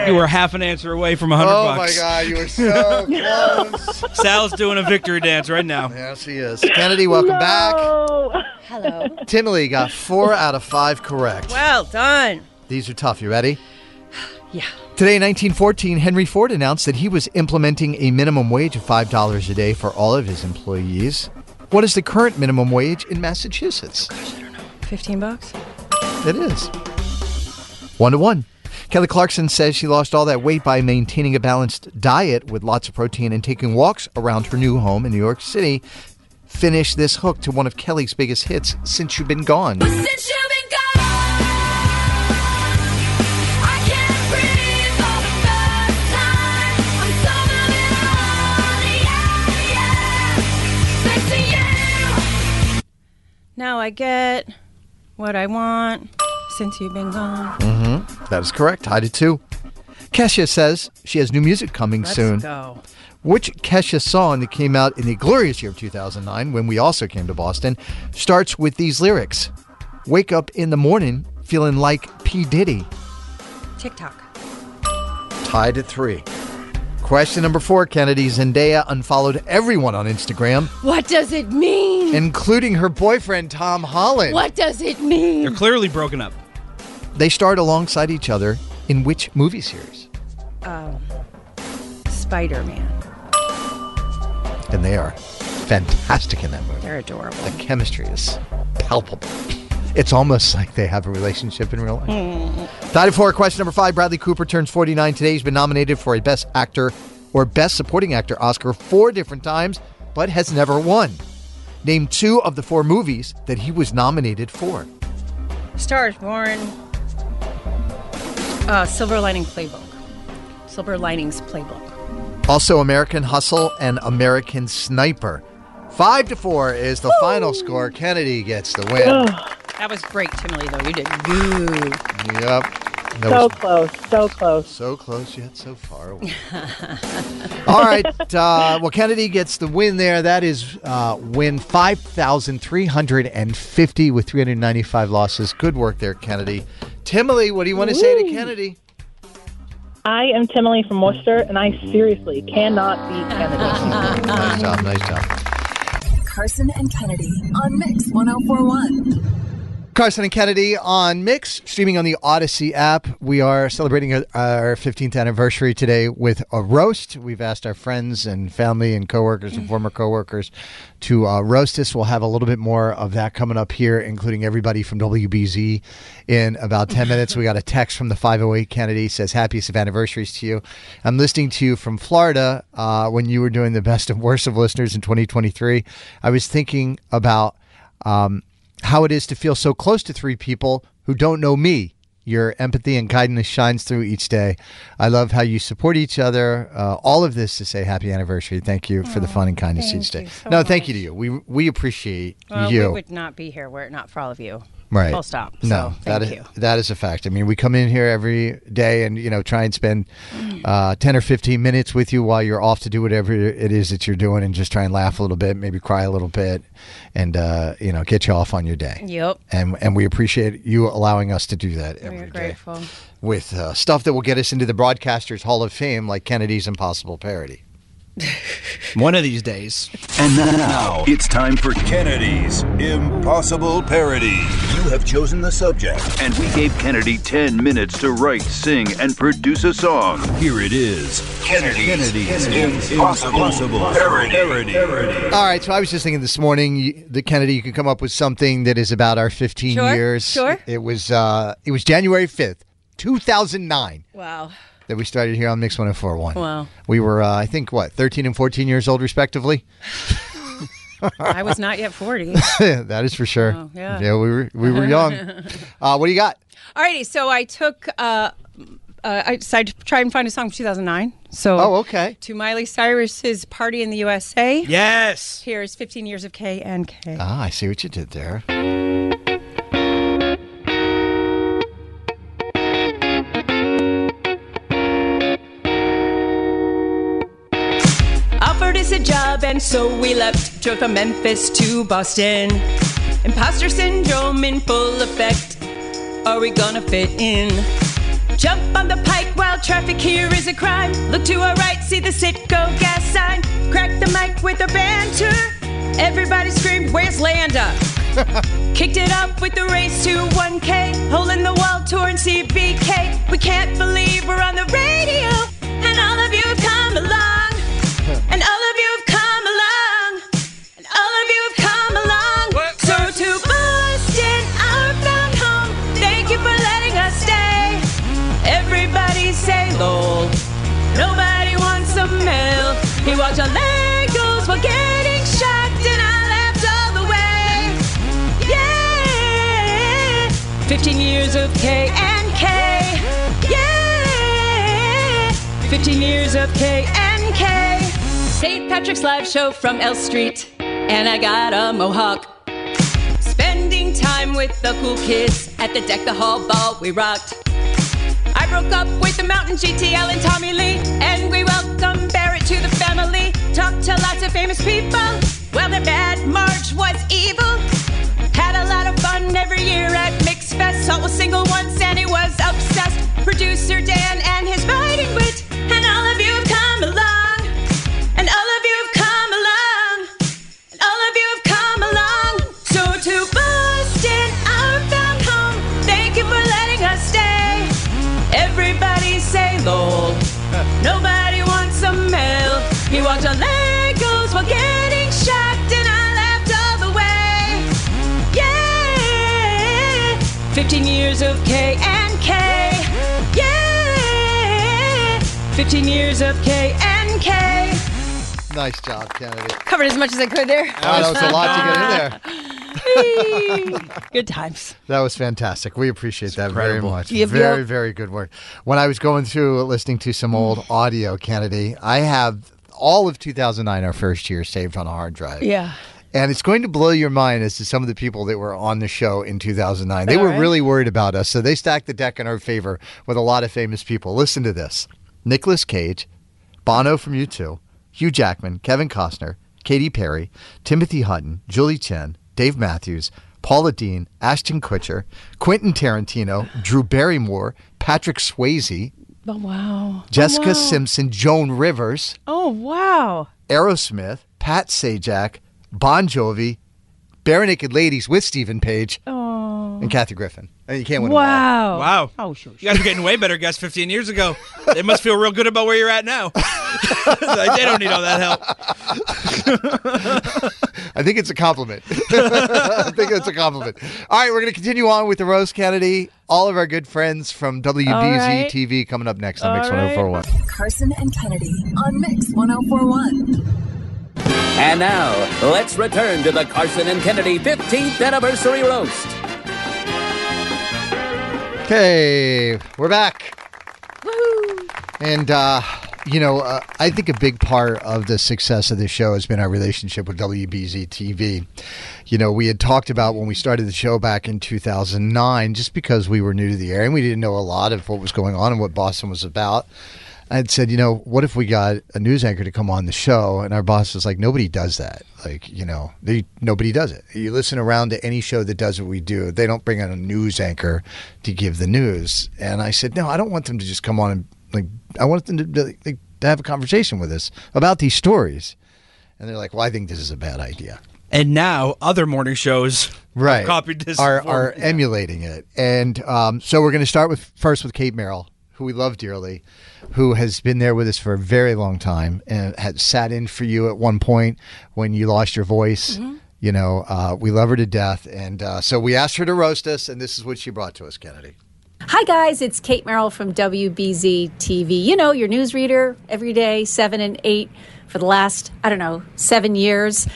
You were half an answer away from a hundred Oh my bucks. God, you were so close. Sal's doing a victory dance right now. Yes, he is. Kennedy, welcome back. Hello. Timely got four out of five correct. Well done. These are tough. You ready? Yeah. Today in 1914, Henry Ford announced that he was implementing a minimum wage of $5 a day for all of his employees. What is the current minimum wage in Massachusetts? 15 bucks? It is. One to one. Kelly Clarkson says she lost all that weight by maintaining a balanced diet with lots of protein and taking walks around her new home in New York City. Finish this hook to one of Kelly's biggest hits, Since You've Been Gone. Since you've been gone, Now I get what I want since you've been gone. Mm-hmm. That is correct. Tied at two. Kesha says she has new music coming Let's soon. go. Which Kesha song that came out in the glorious year of 2009, when we also came to Boston, starts with these lyrics Wake up in the morning feeling like P. Diddy. TikTok. Tied at three. Question number four Kennedy Zendaya unfollowed everyone on Instagram, What does it mean? including her boyfriend, Tom Holland. What does it mean? They're clearly broken up. They starred alongside each other in which movie series? Um, Spider Man. And they are fantastic in that movie. They're adorable. The chemistry is palpable. It's almost like they have a relationship in real life. Mm. Tied at four. Question number five. Bradley Cooper turns 49 today. He's been nominated for a Best Actor or Best Supporting Actor Oscar four different times, but has never won. Name two of the four movies that he was nominated for. Stars Born. Uh, Silver Lining Playbook. Silver Linings Playbook. Also, American Hustle and American Sniper. Five to four is the final score. Kennedy gets the win. That was great, Timely, though. You did good. Yep. That so was close, so close. so close yet so far away. All right. Uh, well, Kennedy gets the win there. That is uh, win 5,350 with 395 losses. Good work there, Kennedy. Timely, what do you want to say to Kennedy? I am Timely from Worcester, and I seriously cannot beat Kennedy. Nice job. Nice job. Karson and Kennedy on Mix 1041. Karson and Kennedy on Mix, streaming on the Audacy app. We are celebrating our- our 15th anniversary today with a roast. We've asked our friends and family and coworkers and former coworkers to uh, roast us. We'll have a little bit more of that coming up here, including everybody from WBZ in about 10 minutes. We got a text from the 508 Kennedy says, Happiest of anniversaries to you. I'm listening to you from Florida uh, when you were doing the best and worst of listeners in 2023. I was thinking about. Um, how it is to feel so close to three people who don't know me. Your empathy and kindness shines through each day. I love how you support each other. Uh, all of this to say happy anniversary. Thank you for the fun and kindness each day. so no, thank you to you. We we appreciate Well, you. we would not be here were it not for all of you. Right. Full stop. No, So, that thank is you. that is a fact. I mean, we come in here every day and you know try and spend uh, ten or fifteen minutes with you while you're off to do whatever it is that you're doing, and just try and laugh a little bit, maybe cry a little bit, and uh, you know get you off on your day. Yep. And and we appreciate you allowing us to do that every We're day grateful. with uh, stuff that will get us into the Broadcasters Hall of Fame, like Kennedy's Impossible Parody. One of these days. And now it's time for Kennedy's Impossible Parody. You have chosen the subject, and we gave Kennedy 10 minutes to write, sing, and produce a song. Here it is Kennedy's, Impossible, Parody. All right, so I was just thinking this morning, you- the Kennedy, you could come up with something that is about our 15 Sure, years. sure. It was uh, it was January 5th, 2009. Wow. That we started here on Mix 1041. Wow. We were, uh, I think, what, 13 and 14 years old, respectively? I was not yet 40. that is for sure. Oh, yeah. we were, we were young. uh, what do you got? All righty. so I took. Uh, uh, I decided to try and find a song from 2009. So, Oh, okay. To Miley Cyrus's "Party in the USA." Yes. Here's 15 years of K and K. Ah, I see what you did there. Job, and so we left. Drove from Memphis to Boston. Imposter syndrome in full effect. Are we gonna fit in? Jump on the pike while traffic here is a crime. Look to our right, see the Citgo gas sign. Crack the mic with a banter. Everybody screamed, Where's Landa? Kicked it up with the race to 1K. Hole in the wall tour and CBK. We can't believe we're on the radio. And years of K and K. Yeah. 15 years of K and K. St. Patrick's live show from L Street, and I got a mohawk. Spending time with the cool kids at the deck the hall ball we rocked. I broke up with the Mountain GTL and Tommy Lee, and we welcomed Barrett to the family. Talked to lots of famous people. Well, the bad Marge was evil. Had a lot of fun every year at Fest. Salt was single once and he was obsessed. Producer Dan and his biting of K and K. Yeah. 15 years of K and K. Nice job, Kennedy. Covered as much as I could there. Wow, that was a lot to get in there. Good times. That was fantastic. We appreciate that very much. Yep, very, yep. very good work. When I was going through listening to some old audio, Kennedy, I have all of 2009, our first year, saved on a hard drive. Yeah. And it's going to blow your mind as to some of the people that were on the show in 2009. They All were right. really worried about us, so they stacked the deck in our favor with a lot of famous people. Listen to this Nicolas Cage, Bono from U2, Hugh Jackman, Kevin Costner, Katy Perry, Timothy Hutton, Julie Chen, Dave Matthews, Paula Deen, Ashton Kutcher, Quentin Tarantino, Drew Barrymore, Patrick Swayze, Oh, wow. Oh, Jessica oh, wow. Simpson, Joan Rivers, Oh, wow. Aerosmith, Pat Sajak, Bon Jovi, Barenaked Ladies with Steven Page, Oh. and Kathy Griffin. And you can't win them all. Wow. Wow. Oh, sure. You guys are getting way better guests 15 years ago. They must feel real good about where you're at now. Like, they don't need all that help. I think it's a compliment. I think it's a compliment. All right, we're going to continue on with the Rose Kennedy. All of our good friends from WBZ right. TV coming up next on Mix All right. 1041. Karson and Kennedy on Mix 1041. And now, let's return to the Karson and Kennedy 15th anniversary roast. Okay, we're back. And, uh, you know, uh, I think a big part of the success of this show has been our relationship with WBZ TV. You know, we had talked about when we started the show back in 2009, just because we were new to the area and we didn't know a lot of what was going on and what Boston was about. I had said, you know, what if we got a news anchor to come on the show? And our boss was like, nobody does that. Like, you know, they, nobody does it. You listen around to any show that does what we do, they don't bring on a news anchor to give the news. And I said, no, I don't want them to just come on and, like, I want them to, like, to have a conversation with us about these stories. And they're like, well, I think this is a bad idea. And now other morning shows Right. copied this. Are, are emulating it. And um, so we're going to start with first with Kate Merrill, who we love dearly, who has been there with us for a very long time and had sat in for you at one point when you lost your voice. You know, uh, we love her to death. And uh, so we asked her to roast us, and this is what she brought to us, Kennedy. Hi, guys. It's Kate Merrill from WBZ TV. You know, your newsreader every day, 7 and 8 for the last, I don't know, seven years.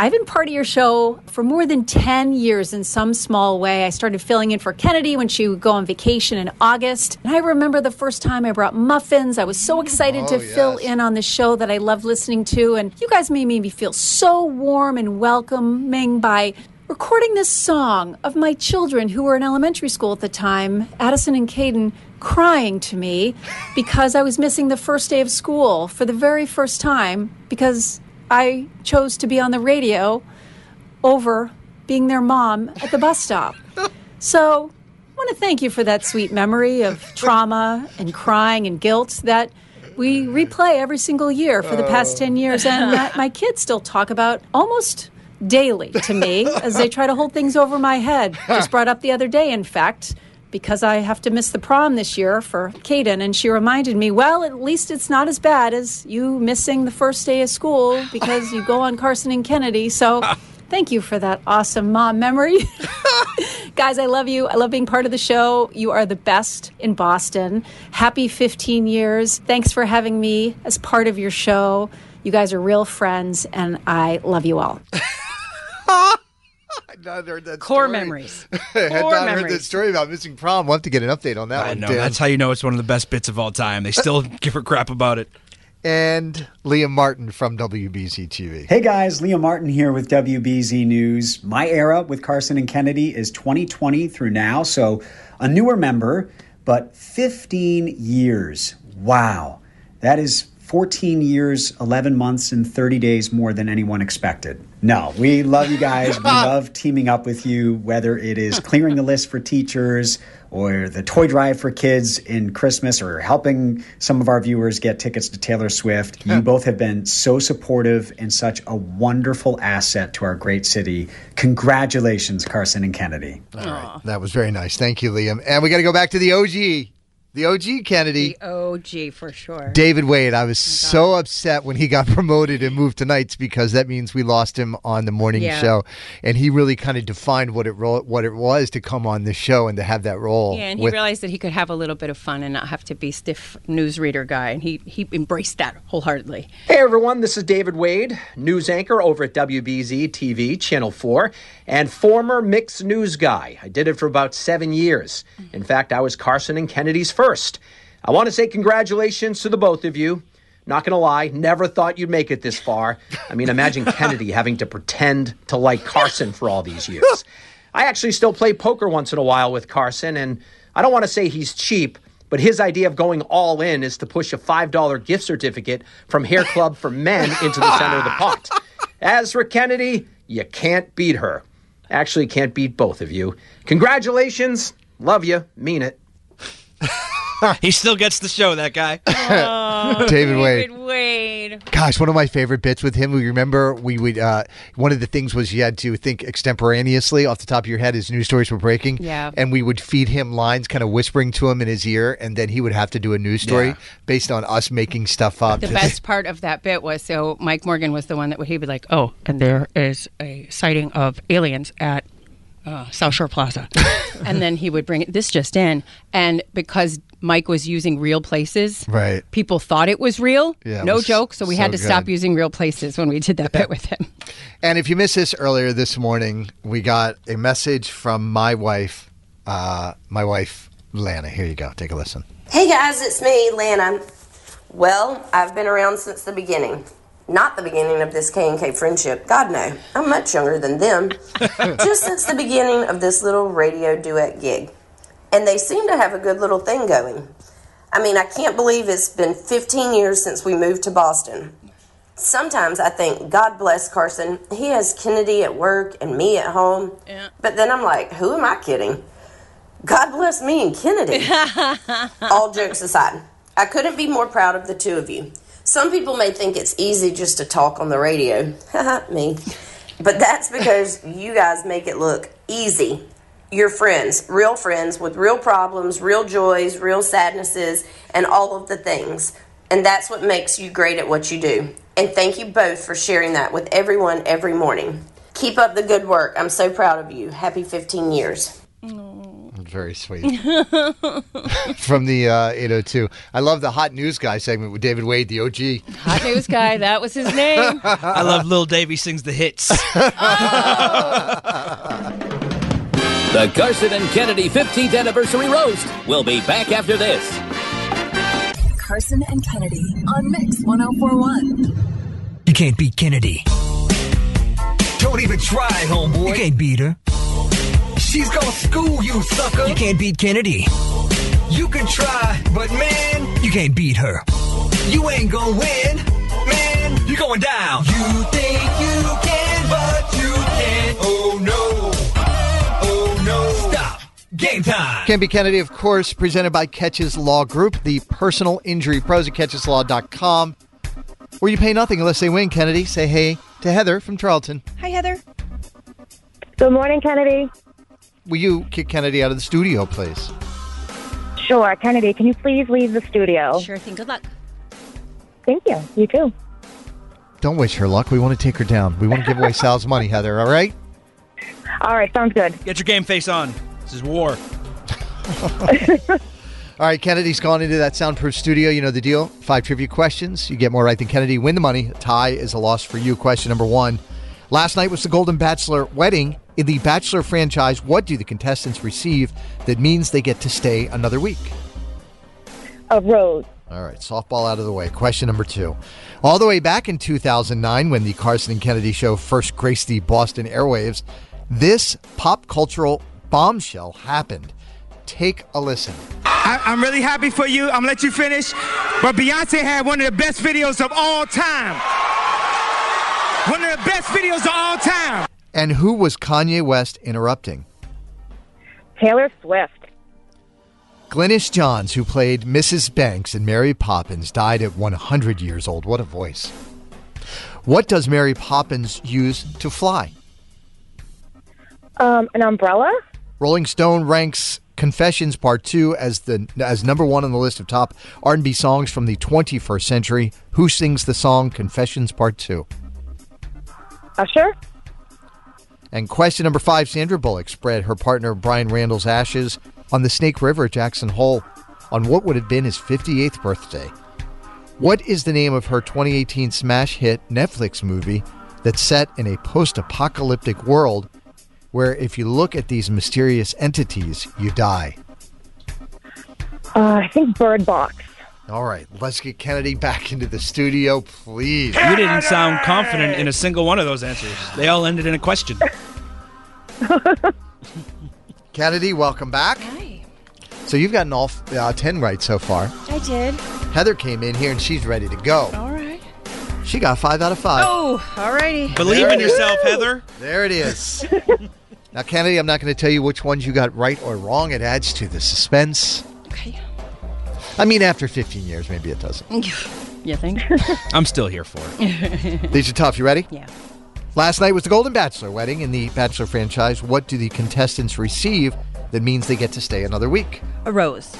I've been part of your show for more than 10 years in some small way. I started filling in for Kennedy when she would go on vacation in August. And I remember the first time I brought muffins. I was so mm. excited Oh, to fill in on the show that I loved listening to. And you guys made me feel so warm and welcoming by recording this song of my children who were in elementary school at the time, Addison and Caden, crying to me because I was missing the first day of school for the very first time because I chose to be on the radio over being their mom at the bus stop. So I want to thank you for that sweet memory of trauma and crying and guilt that we replay every single year for the past 10 years. And that oh. my kids still talk about almost daily to me as they try to hold things over my head. Just brought up the other day, in fact, because I have to miss the prom this year for Kaden. And she reminded me, well, at least it's not as bad as you missing the first day of school because you go on Karson and Kennedy. So thank you for that awesome mom memory. Guys, I love you. I love being part of the show. You are the best in Boston. Happy 15 years. Thanks for having me as part of your show. You guys are real friends, and I love you all. I'd not heard that Core story. memories. Had Core not heard memories. that story about missing prom. We'll have to get an update on that I one. know. Dan. That's how you know it's one of the best bits of all time. They still give her crap about it. and Liam Martin from WBZ TV. Hey guys, Liam Martin here with WBZ News. My era with Karson and Kennedy is 2020 through now, so a newer member, but 15 years. Wow. That is 14 years, 11 months, and 30 days more than anyone expected. No, we love you guys. We love teaming up with you, whether it is clearing the list for teachers or the toy drive for kids in Christmas or helping some of our viewers get tickets to Taylor Swift. You both have been so supportive and such a wonderful asset to our great city. Congratulations, Karson and Kennedy. All right. That was very nice. Thank you, Liam. And we got to go back to the OG, The OG Kennedy. The OG for sure. David Wade, I was oh so upset when he got promoted and moved to nights because that means we lost him on the morning Yeah. show, and he really kind of defined what it ro- what it was to come on the show and to have that role. Yeah, and he with- realized that he could have a little bit of fun and not have to be stiff newsreader guy, and he he embraced that wholeheartedly. Hey everyone, this is David Wade, news anchor over at WBZ TV, Channel 4, and former mixed news guy. I did it for about seven years. In fact, I was Karson and Kennedy's first. I want to say congratulations to the both of you. Not going to lie, never thought you'd make it this far. I mean, imagine Kennedy having to pretend to like Karson for all these years. I actually still play poker once in a while with Karson, and I don't want to say he's cheap, but his idea of going all in is to push a $5 gift certificate from Hair Club for Men into the center of the pot. As for Kennedy, you can't beat her. Actually, can't beat both of you. Congratulations. Love you. Mean it. he still gets the show, that guy. Oh, David Wade. Wade. Gosh, one of my favorite bits with him. We remember we would. Uh, one of the things was you had to think extemporaneously off the top of your head as news stories were breaking. Yeah. And we would feed him lines, kind of whispering to him in his ear, and then he would have to do a news story Yeah. based on us making stuff up. The best part of that bit was so Mike Morgan was the one that would he'd be like, "Oh, and there is a sighting of aliens at uh, South Shore Plaza," and then he would bring it, this just in, and because Mike was using real places, Right. People thought it was real, Yeah, no was joke. So we so had to stop using real places when we did that bit with him. And if you missed this earlier this morning, we got a message from my wife, uh, my wife Lana. Here you go. Take a listen. Hey guys, it's me, Lana. Well, I've been around since the beginning. Not the beginning of this K&K friendship. God no. I'm much younger than them. Just since the beginning of this little radio duet gig. And they seem to have a good little thing going. I mean, I can't believe it's been 15 years since we moved to Boston. Sometimes I think, God bless Karson. He has Kennedy at work and me at home. But then I'm like, who am I kidding? God bless me and Kennedy. All jokes aside, I couldn't be more proud of the two of you. Some people may think it's easy just to talk on the radio. Me. But that's because you guys make it look easy. You're friends, real friends with real problems, real joys, real sadnesses, and all of the things. And that's what makes you great at what you do. And thank you both for sharing that with everyone every morning. Keep up the good work. I'm so proud of you. Happy 15 years. Very sweet. From the uh, 802. I love the hot news guy segment with David Wade, the OG. Hot news guy, that was his name. I love Lil Davy sings the hits. The Karson and Kennedy 15th anniversary roast will be back after this. Karson and Kennedy on Mix 1041. You can't beat Kennedy. Don't even try, homeboy. You can't beat her. She's gonna school you, sucker. You can't beat Kennedy. You can try, but man, you can't beat her. You ain't gonna win, man. You're going down. You think you Game time. Can't Beat Kennedy, of course, presented by Keches Law Group, the personal injury pros at kecheslaw.com, where you pay nothing unless they win. Kennedy, say hey to Heather from Charlton. Hi, Heather. Good morning, Kennedy. Will you kick Kennedy out of the studio, please? Sure, Kennedy, can you please leave the studio? Sure thing. Good luck. Thank you. You too. Don't wish her luck. We want to take her down. We want to give away Sal's money, Heather, all right? All right, sounds good. Get your game face on. This is war. All right, Kennedy's gone into that soundproof studio. You know the deal. Five trivia questions. You get more right than Kennedy. Win the money. A tie is a loss for you. Question number one. Last night was the Golden Bachelor wedding. In the Bachelor franchise, what do the contestants receive that means they get to stay another week? A rose. All right, softball out of the way. Question number two. All the way back in 2009, when the Karson and Kennedy show first graced the Boston airwaves, this pop cultural bombshell happened. Take a listen. I, I'm really happy for you. I'm gonna let you finish. But Beyonce had one of the best videos of all time. One of the best videos of all time. And who was Kanye West interrupting? Taylor Swift. Glynis Johns, who played Mrs. Banks in Mary Poppins, died at 100 years old. What a voice. What does Mary Poppins use to fly? Um, an umbrella? Rolling Stone ranks Confessions Part 2 as the as number 1 on the list of top R&B songs from the 21st century. Who sings the song Confessions Part 2? Usher? And question number 5, Sandra Bullock spread her partner Brian Randall's ashes on the Snake River at Jackson Hole on what would have been his 58th birthday. What is the name of her 2018 smash hit Netflix movie that's set in a post-apocalyptic world where if you look at these mysterious entities, you die? Uh, I think Bird Box. All right, let's get Kennedy back into the studio, please. You didn't sound confident in a single one of those answers. They all ended in a question. Kennedy, welcome back. Hi. So you've gotten all uh, 10 right so far. I did. Heather came in here and she's ready to go. All right. She got 5 out of 5. Oh, all righty. Believe in yourself, Heather. There it is. now, Kennedy, I'm not going to tell you which ones you got right or wrong. It adds to the suspense. Okay. I mean, after 15 years, maybe it doesn't. You think? I'm still here for it. These are tough. You ready? Yeah. Last night was the Golden Bachelor wedding in the Bachelor franchise. What do the contestants receive that means they get to stay another week? A rose.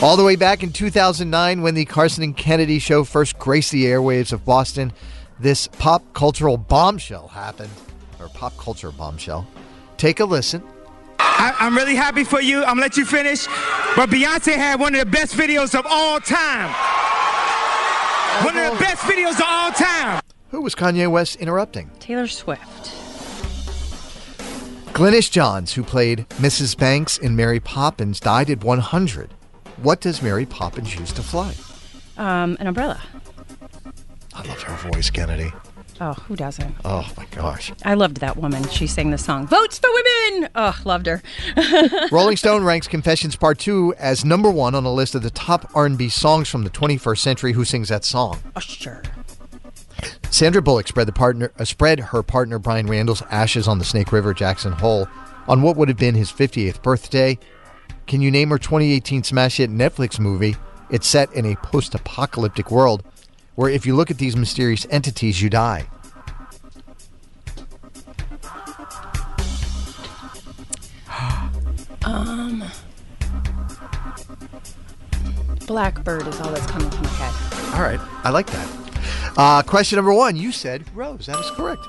All the way back in 2009, when the Karson and Kennedy show first graced the airwaves of Boston, this pop cultural bombshell happened, or pop culture bombshell. Take a listen. I, I'm really happy for you. I'm gonna let you finish. But Beyonce had one of the best videos of all time. One of the best videos of all time. Who was Kanye West interrupting? Taylor Swift. Glynis Johns, who played Mrs. Banks in Mary Poppins, died at 100. What does Mary Poppins use to fly? Um, an umbrella. I love her voice, Kennedy. Oh, who doesn't? Oh my gosh. I loved that woman. She sang the song "Votes for Women." Oh, loved her. Rolling Stone ranks Confessions Part 2 as number 1 on a list of the top R&B songs from the 21st century. Who sings that song? Usher. Sandra Bullock spread the partner uh, spread her partner Brian Randall's ashes on the Snake River Jackson Hole on what would have been his 58th birthday. Can you name her 2018 smash hit Netflix movie? It's set in a post-apocalyptic world where if you look at these mysterious entities, you die. Um, Blackbird is all that's coming to my head. All right, I like that. Uh, question number one, you said Rose. That is correct.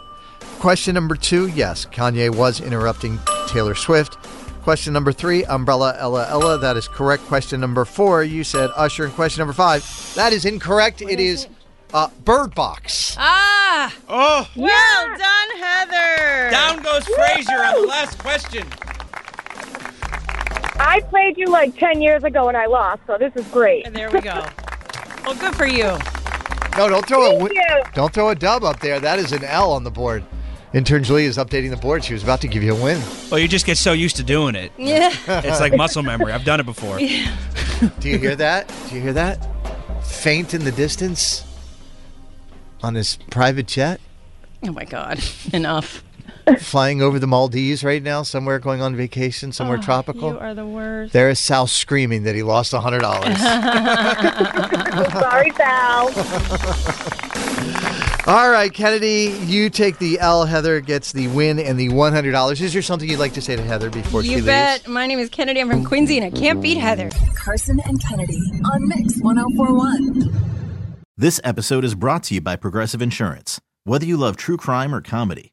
Question number two, yes, Kanye was interrupting Taylor Swift. Question number three, Umbrella Ella Ella. That is correct. Question number four, you said Usher. And question number five, that is incorrect. It is uh, Bird Box. Ah! Oh! Well done, Heather. Down goes Frazier on the last question. I played you like 10 years ago and I lost, so this is great. And there we go. well, good for you. No, don't throw a Thank wi- you. don't throw a dub up there. That is an L on the board. Intern Julie is updating the board. She was about to give you a win. Well, you just get so used to doing it. Yeah. It's like muscle memory. I've done it before. Yeah. Do you hear that? Do you hear that? Faint in the distance on his private jet, Oh my God. Enough. Flying over the Maldives right now, somewhere going on vacation, somewhere Oh, tropical. You are the worst. There is Sal screaming that he lost hundred dollars. Sorry, Sal. All right, Kennedy, you take the L. Heather gets the win and the one hundred dollars. Is there something you'd like to say to Heather before she You leaves? bet. My name is Kennedy. I'm from Quincy, and I can't beat Heather. Karson and Kennedy on Mix 1041. This episode is brought to you by Progressive Insurance. Whether you love true crime or comedy,